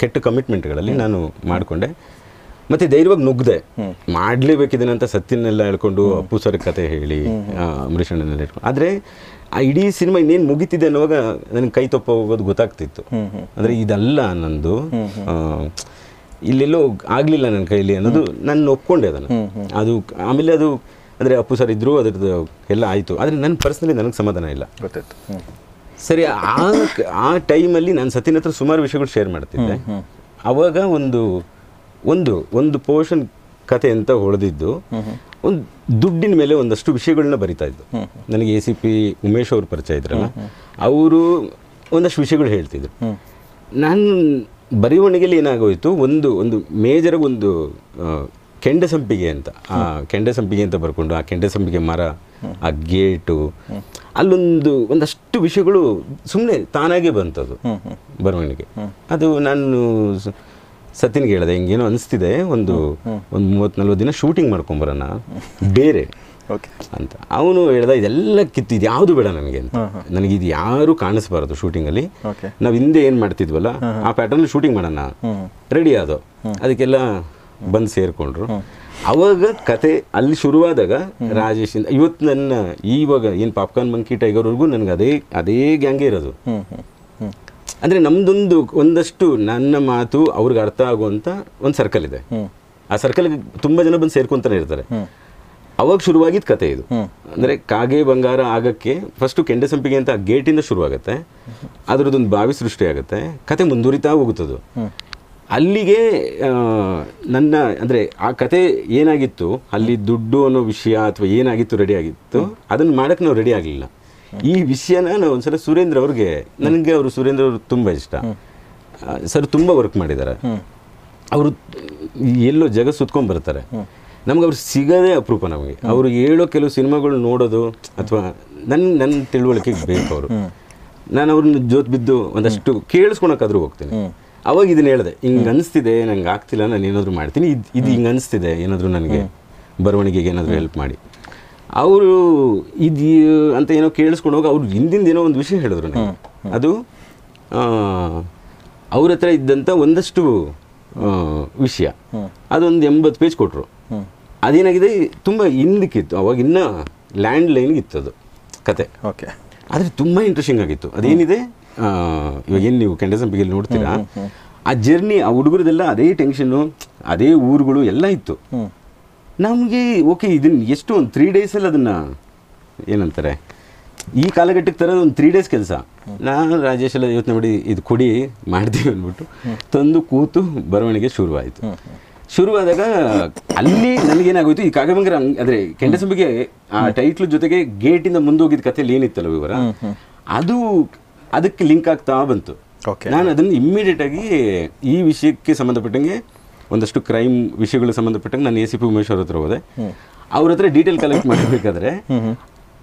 ಕೆಟ್ಟ ಕಮಿಟ್ಮೆಂಟ್ಗಳಲ್ಲಿ ನಾನು ಮಾಡಿಕೊಂಡೆ. ಮತ್ತು ಧೈರ್ಯವಾಗಿ ನುಗ್ದೆ. ಅಂತ ಸತ್ಯನೆಲ್ಲ ಹೇಳ್ಕೊಂಡು ಅಪ್ಪು ಸರ್ ಕತೆ ಹೇಳಿ ಅಂಬರೀಷಣ್ಣನೆಲ್ಲ ಅಂಬರೀಷ್ ಅಣ್ಣನೆಲ್ಲ ಹೇಳ್ಕೊಂಡು. ಆದರೆ ಆ ಇಡೀ ಸಿನಿಮಾ ಇನ್ನೇನು ಮುಗಿತಿದೆ ಅನ್ನುವಾಗ ನನಗೆ ಕೈ ತಪ್ಪ ಹೋಗೋದು ಗೊತ್ತಾಗ್ತಿತ್ತು. ಅಂದರೆ ಇದಲ್ಲ ನಂದು ಇಲ್ಲೆಲ್ಲೋ ಆಗಲಿಲ್ಲ ನನ್ನ ಕೈಲಿ ಅನ್ನೋದು ನಾನು ಒಪ್ಕೊಂಡೆ ಅದನ್ನು. ಅದು ಆಮೇಲೆ ಅದು ಅಂದರೆ ಅಪ್ಪು ಸರ್ ಇದ್ರು ಅದ್ರದ್ದು ಎಲ್ಲ ಆಯಿತು. ಆದರೆ ನನ್ನ ಪರ್ಸ್ನಲಿ ನನಗೆ ಸಮಾಧಾನ ಇಲ್ಲ. ಗೊತ್ತಾಯ್ತು. ಸರಿ ಆ ಆ ಟೈಮಲ್ಲಿ ನಾನು ಸತಿನ ಹತ್ರ ಸುಮಾರು ವಿಷಯಗಳು ಶೇರ್ ಮಾಡ್ತಿದ್ದೆ. ಅವಾಗ ಒಂದು ಒಂದು ಒಂದು ಪೋರ್ಷನ್ ಕತೆ ಅಂತ ಹೊಳೆದಿದ್ದು ಒಂದು ದುಡ್ಡಿನ ಮೇಲೆ ಒಂದಷ್ಟು ವಿಷಯಗಳನ್ನ ಬರಿತಾ ಇದ್ದು. ನನಗೆ ಎ ಸಿ ಪಿ ಉಮೇಶ್ ಅವರು ಪರಿಚಯ ಇದ್ರಲ್ಲ ಅವರು ಒಂದಷ್ಟು ವಿಷಯಗಳು ಹೇಳ್ತಿದ್ರು. ನಾನು ಬರೆವಣಿಗೆಯಲ್ಲಿ ಏನಾಗೋಯಿತು? ಒಂದು ಒಂದು ಮೇಜರ್ ಒಂದು ಕೆಂಡ ಸಂಪಿಗೆ ಅಂತ. ಆ ಕೆಂಡ ಸಂಪಿಗೆ ಅಂತ ಬರ್ಕೊಂಡು ಆ ಕೆಂಡ ಸಂಪಿಗೆ ಮರ, ಆ ಗೇಟು, ಅಲ್ಲೊಂದು, ಒಂದಷ್ಟು ವಿಷಯಗಳು ಸುಮ್ಮನೆ ತಾನಾಗೇ ಬಂತದು ಬರವಣಿಗೆ. ಅದು ನಾನು ಸ- ಸತ್ಯನಿಗೆ ಹೇಳಿದೆ, ಹಿಂಗೇನೋ ಅನಿಸ್ತಿದೆ, ಒಂದು ಒಂದು ಮೂವತ್ತು ನಲ್ವತ್ತು ದಿನ ಶೂಟಿಂಗ್ ಮಾಡ್ಕೊಂಬರೋಣ ಬೇರೆ. ಅಂತ. ಅವನು ಹೇಳ್ದ ಇದೆಲ್ಲ ಕಿತ್ತು ಇದು ಯಾವುದು ಬೇಡ ನನಗೆ ಅಂತ. ನನಗೆ ಇದು ಯಾರು ಕಾಣಿಸ್ಬಾರದು ಶೂಟಿಂಗಲ್ಲಿ. ಓಕೆ ನಾವು ಹಿಂದೆ ಏನು ಮಾಡ್ತಿದ್ವಲ್ಲ ಆ ಪ್ಯಾಟರ್ನ್ ಶೂಟಿಂಗ್ ಮಾಡೋಣ. ರೆಡಿ ಆದೋ. ಅದಕ್ಕೆಲ್ಲ ಬಂದು ಸೇರಿಕೊಂಡ್ರು. ಅವಾಗ ಕತೆ ಅಲ್ಲಿ ಶುರುವಾದಾಗ ರಾಜೇಶ್ ಇಂದ ಇವತ್ತು ನನ್ನ ಈವಾಗ ಏನು ಪಾಪ್ಕಾರ್ನ್ ಮಂಕಿ ಟೈಗರ್ವರೆಗೂ ನನಗೆ ಅದೇ ಅದೇ ಗ್ಯಾಂಗೇ ಇರೋದು. ಅಂದರೆ ನಮ್ದೊಂದು ಒಂದಷ್ಟು ನನ್ನ ಮಾತು ಅವ್ರಿಗೆ ಅರ್ಥ ಆಗುವಂಥ ಒಂದು ಸರ್ಕಲ್ ಇದೆ. ಆ ಸರ್ಕಲ್ಗೆ ತುಂಬ ಜನ ಬಂದು ಸೇರ್ಕೊಂತಾನೆ ಇರ್ತಾರೆ. ಅವಾಗ ಶುರುವಾಗಿದ್ದ ಕತೆ ಇದು. ಅಂದರೆ ಕಾಗೆ ಬಂಗಾರ ಆಗಕ್ಕೆ ಫಸ್ಟು ಕೆಂಡೆ ಸಂಪಿಗೆ ಅಂತ ಗೇಟಿಂದ ಶುರುವಾಗುತ್ತೆ. ಅದರದ್ದೊಂದು ಬಾವಿ ಸೃಷ್ಟಿ ಆಗುತ್ತೆ. ಕತೆ ಮುಂದುವರಿತಾ ಹೋಗುತ್ತದು. ಅಲ್ಲಿಗೆ ಆ, ನನ್ನ ಅಂದರೆ ಆ ಕತೆ ಏನಾಗಿತ್ತು? ಅಲ್ಲಿ ದುಡ್ಡು ಅನ್ನೋ ವಿಷಯ ಅಥವಾ ಏನಾಗಿತ್ತು ರೆಡಿ ಆಗಿತ್ತು? ಅದನ್ನು ಮಾಡೋಕ್ಕೆ ನಾವು ರೆಡಿ ಆಗಲಿಲ್ಲ. ಈ ವಿಷಯನ ನಾವು ಒಂದ್ಸಲ ಸುರೇಂದ್ರ ಅವ್ರಿಗೆ ನನಗೆ ಅವರು ಸುರೇಂದ್ರ ಅವರು ತುಂಬ ಇಷ್ಟ. ಸರ್ ತುಂಬ ವರ್ಕ್ ಮಾಡಿದ್ದಾರೆ ಅವರು ಎಲ್ಲೋ ಜಗ ಸುತ್ಕೊಂಡು ಬರ್ತಾರೆ. ನಮ್ಗೆ ಅವ್ರು ಸಿಗೋದೇ ಅಪರೂಪ ನಮಗೆ. ಅವರು ಹೇಳೋ ಕೆಲವು ಸಿನಿಮಾಗಳು ನೋಡೋದು ಅಥವಾ ನನ್ನ ನನ್ನ ತಿಳುವಳಿಕೆಗೆ ಬೇಕು ಅವರು. ನಾನು ಅವ್ರನ್ನ ಜೋತ್ ಬಿದ್ದು ಒಂದಷ್ಟು ಕೇಳಿಸ್ಕೊಳಕ್ಕಾದ್ರೂ ಹೋಗ್ತೀನಿ. ಅವಾಗ ಇದನ್ನ ಹೇಳಿದೆ ಹಿಂಗೆ ಅನಿಸ್ತಿದೆ ನಂಗೆ ಆಗ್ತಿಲ್ಲ ನಾನು ಏನಾದರೂ ಮಾಡ್ತೀನಿ ಇದು ಇದು ಹಿಂಗೆ ಅನಿಸ್ತಿದೆ ಏನಾದರೂ ನನಗೆ ಬರವಣಿಗೆಗೆ ಏನಾದರೂ ಹೆಲ್ಪ್ ಮಾಡಿ. ಅವರು ಇದು ಅಂತ ಏನೋ ಕೇಳಿಸ್ಕೊಂಡು ಹೋಗಿ ಅವ್ರು ಹಿಂದಿಂದ ಏನೋ ಒಂದು ವಿಷಯ ಹೇಳಿದ್ರು ನನಗೆ ಅದು ಅವ್ರ ಹತ್ರ ಇದ್ದಂಥ ಒಂದಷ್ಟು ವಿಷಯ. ಅದೊಂದು ಎಂಬತ್ತು ಪೇಜ್ ಕೊಟ್ಟರು ಅದೇನಾಗಿದೆ? ತುಂಬ ಹಿಂದಕ್ಕಿತ್ತು. ಅವಾಗ ಇನ್ನ ಲ್ಯಾಂಡ್ ಲೈನ್ ಇತ್ತು ಅದು ಕತೆ. ಓಕೆ ಆದರೆ ತುಂಬ ಇಂಟ್ರೆಸ್ಟಿಂಗ್ ಆಗಿತ್ತು. ಅದೇನಿದೆ? ಇವಾಗ ಏನು ನೀವು ಕೆಂಡಸಂಪಿಗೆಲ್ಲಿ ನೋಡ್ತೀರಾ? ಆ ಜರ್ನಿ ಆ ಹುಡುಗರದೆಲ್ಲ ಅದೇ ಟೆನ್ಷನ್ನು ಅದೇ ಊರುಗಳು ಎಲ್ಲ ಇತ್ತು. ನಮಗೆ ಓಕೆ ಇದನ್ನ ಎಷ್ಟು ಒಂದು ತ್ರೀ ಡೇಸಲ್ಲಿ ಅದನ್ನು ಏನಂತಾರೆ? ಈ ಕಾಲಘಟ್ಟಕ್ಕೆ ತರೋದು ಒಂದು ತ್ರೀ ಡೇಸ್ ಕೆಲಸ. ನಾನು ರಾಜೇಶ್ ಎಲ್ಲ ಯೋಚನೆ ಮಾಡಿ ಇದು ಕೊಡಿ ಮಾಡ್ತೀವಿ ಅಂದ್ಬಿಟ್ಟು ತಂದು ಕೂತು ಬರವಣಿಗೆ ಶುರುವಾಯಿತು. ಶುರುವಾದಾಗ ಅಲ್ಲಿ ನನಗೇನಾಗೋಯ್ತು ಈ ಕಾಗಬಂಗರ ಅಂದ್ರೆ ಕೆಂಡಸಂಬಿಗೆ ಆ ಟೈಟ್ಲ್ ಜೊತೆಗೆ ಗೇಟಿಂದ ಮುಂದೋಗಿದ ಕಥೆಯಲ್ಲಿ ಏನಿತ್ತಲ್ಲ ವಿವರ? ಅದು ಅದಕ್ಕೆ ಲಿಂಕ್ ಆಗ್ತಾ ಬಂತು. ನಾನು ಅದನ್ನು ಇಮ್ಮಿಡಿಯೇಟ್ ಆಗಿ ಈ ವಿಷಯಕ್ಕೆ ಸಂಬಂಧಪಟ್ಟಂಗೆ ಒಂದಷ್ಟು ಕ್ರೈಮ್ ವಿಷಯಗಳಿಗೆ ಸಂಬಂಧಪಟ್ಟಂಗೆ ನಾನು ಎ ಸಿ ಪಿ ಉಮೇಶ್ ಅವ್ರ ಹತ್ರ ಹೋದೆ. ಅವ್ರ ಹತ್ರ ಡೀಟೇಲ್ ಕಲೆಕ್ಟ್ ಮಾಡಬೇಕಾದ್ರೆ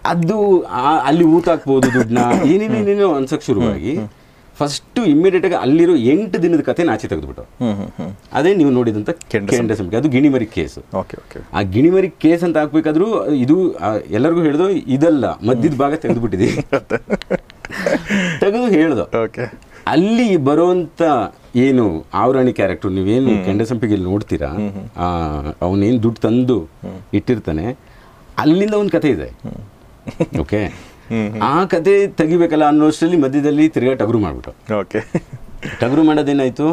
ಅದು ಅಲ್ಲಿ ಊತ ಹಾಕ್ಬೋದು ದುಡ್ಡನ್ನ ಏನೇನೇನೇನೋ ಅನ್ಸಕ್ ಶುರುವಾಗಿ ಫಸ್ಟು ಇಮ್ಮಿಡಿಯೇಟ್ ಆಗಿ ಅಲ್ಲಿರೋ ಎಂಟು ದಿನದ ಕಥೆ ಆಚೆ ತೆಗೆದುಬಿಟ್ಟು. ಅದೇ ನೀವು ನೋಡಿದಂತ ಕೆಂಡ ಸಂಪಿಗೆ ಅದು ಗಿಣಿಮರಿ ಕೇಸ್. Okay okay. ಆ ಗಿಣಿಮರಿ ಕೇಸ್ ಅಂತ ಹಾಕ್ಬೇಕಾದ್ರೂ ಇದು ಎಲ್ಲರಿಗೂ ಹೇಳ್ದು ಇದಲ್ಲ ಮಧ್ಯದ ಭಾಗ ತೆಗೆದುಬಿಟ್ಟಿದೆ. ತೆಗೆದು ಹೇಳ್ದು. ಓಕೆ. ಅಲ್ಲಿ ಬರುವಂತ ಏನು ಆವರಣಿ ಕ್ಯಾರೆಕ್ಟರ್ ನೀವೇನು ಕೆಂಡ ಸಂಪಿಗೆಯಲ್ಲಿ ನೋಡ್ತೀರಾ? ಅವನೇನು ದುಡ್ಡು ತಂದು ಇಟ್ಟಿರ್ತಾನೆ ಅಲ್ಲಿಂದ ಒಂದು ಕತೆ ಇದೆ. ಓಕೆ ಆ ಕತೆ ತೆಗಿಬೇಕಲ್ಲ ಅನ್ನೋಷ್ಟರಲ್ಲಿ ಮಧ್ಯದಲ್ಲಿ ತಿರ್ಗಾ ಟಗರು ಮಾಡ್ಬಿಟ್ಟು ಓಕೆ. ಟಗರು ಮಾಡೋದೇನಾಯ್ತು?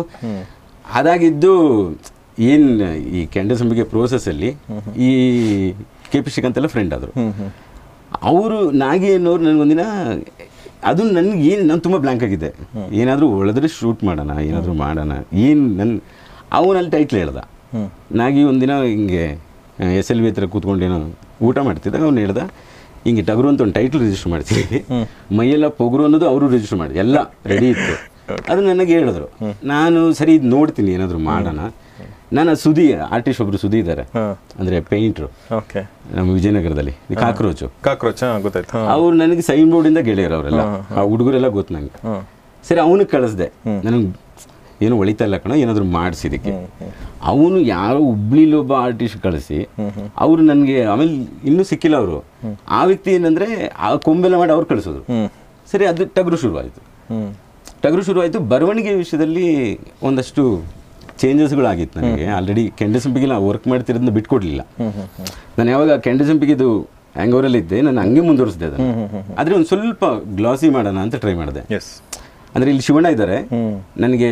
ಅದಾಗಿದ್ದು ಏನ್ ಈ ಕೆಂಡ ಪ್ರೋಸೆಸ್ ಅಲ್ಲಿ ಈ ಕೆ ಪಿ ಶ್ರೀಕಾಂತ್ ಎಲ್ಲ ಫ್ರೆಂಡ್ ಆದರು. ಅವರು ನಾಗಿ ಅನ್ನೋರು ನನಗೊಂದಿನ ಅದು ನನಗೆ ಏನು ನಾನು ತುಂಬ ಬ್ಲ್ಯಾಂಕ್ ಆಗಿದ್ದೆ. ಏನಾದರೂ ಒಳದ್ರೆ ಶೂಟ್ ಮಾಡೋಣ ಏನಾದರೂ ಮಾಡೋಣ ಏನು ನನ್ನ ಅವನಲ್ಲಿ ಟೈಟ್ಲ್ ಹೇಳ್ದ. ನಾಗಿ ಒಂದಿನ ಹಿಂಗೆ ಎಸ್ ಎಲ್ ವಿ ಹತ್ರ ಕೂತ್ಕೊಂಡೇನೋ ಊಟ ಮಾಡ್ತಿದ್ದಾಗ ಅವ್ನು ಹೇಳ್ದ ಹಿಂಗೆ ಟಗರು ಅಂತ ಒಂದು ಟೈಟಲ್ ರಿಜಿಸ್ಟರ್ ಮಾಡ್ತೀವಿ. ಮೈಯೆಲ್ಲ ಪೊಗರು ಅನ್ನೋದು ಅವರು ರಿಜಿಸ್ಟರ್ ಮಾಡಿ ಎಲ್ಲ ರೆಡಿ ಇತ್ತು. ಅದು ನನಗೆ ಹೇಳಿದ್ರು. ನಾನು ಸರಿ ಇದು ನೋಡ್ತೀನಿ ಏನಾದರೂ ಮಾಡೋಣ. ನಾನು ಸುದಿ ಆರ್ಟಿಸ್ಟ್ ಒಬ್ರು ಸುದಿ ಇದ್ದಾರೆ ಅಂದ್ರೆ ಪೇಂಟ್ರು ನಮ್ಮ ವಿಜಯನಗರದಲ್ಲಿ. ಕಾಕ್ರೋಚು. ಕಾಕ್ರೋಚ್ ಗೊತ್ತಾಯ್ತು. ಅವ್ರು ನನಗೆ ಸೈನ್ ಬೋರ್ಡ್ ಇಂದ ಗೆಳೆಯರು ಅವರೆಲ್ಲ. ಆ ಹುಡುಗರೆಲ್ಲ ಗೊತ್ತು ನಂಗೆ. ಸರಿ ಅವನಿಗೆ ಕಳಿಸ್ದೆ. ನನಗೆ ಏನು ಒಳಿತಾ ಇಲ್ಲ ಕಣ ಏನಾದರೂ ಮಾಡಿಸಿದಕ್ಕೆ ಅವನು ಯಾರೋ ಹುಬ್ಳಿಲಿ ಒಬ್ಬ ಆರ್ಟಿಸ್ಟ್ ಕಳಿಸಿ ಅವರು ನನಗೆ ಆಮೇಲೆ ಇನ್ನೂ ಸಿಕ್ಕಿಲ್ಲ ಅವರು. ಆ ವ್ಯಕ್ತಿ ಏನಂದರೆ ಆ ಕೊಂಬೆಲ್ಲ ಮಾಡಿ ಅವ್ರು ಕಳಿಸೋದು ಸರಿ ಅದು ಟಗರು ಶುರುವಾಯಿತು. ಟಗರು ಶುರುವಾಯಿತು. ಬರವಣಿಗೆ ವಿಷಯದಲ್ಲಿ ಒಂದಷ್ಟು ಚೇಂಜಸ್ಗಳಾಗಿತ್ತು ನನಗೆ. ಆಲ್ರೆಡಿ ಕೆಂಡಸಂಪಿಗೆ ನಾವು ವರ್ಕ್ ಮಾಡ್ತಿರೋದನ್ನ ಬಿಟ್ಕೊಡ್ಲಿಲ್ಲ. ನಾನು ಯಾವಾಗ ಕೆಂಡಸಂಪಿಗೆದು ಹ್ಯಾಂಗೋರಲ್ಲಿ ಇದ್ದೆ ನಾನು ಹಂಗೆ ಮುಂದುವರಿಸಿದೆ ಅದನ್ನು. ಆದರೆ ಒಂದು ಸ್ವಲ್ಪ ಗ್ಲಾಸಿ ಮಾಡೋಣ ಅಂತ ಟ್ರೈ ಮಾಡಿದೆ. ಅಂದರೆ ಇಲ್ಲಿ ಶಿವಣ್ಣ ಇದ್ದಾರೆ. ನನಗೆ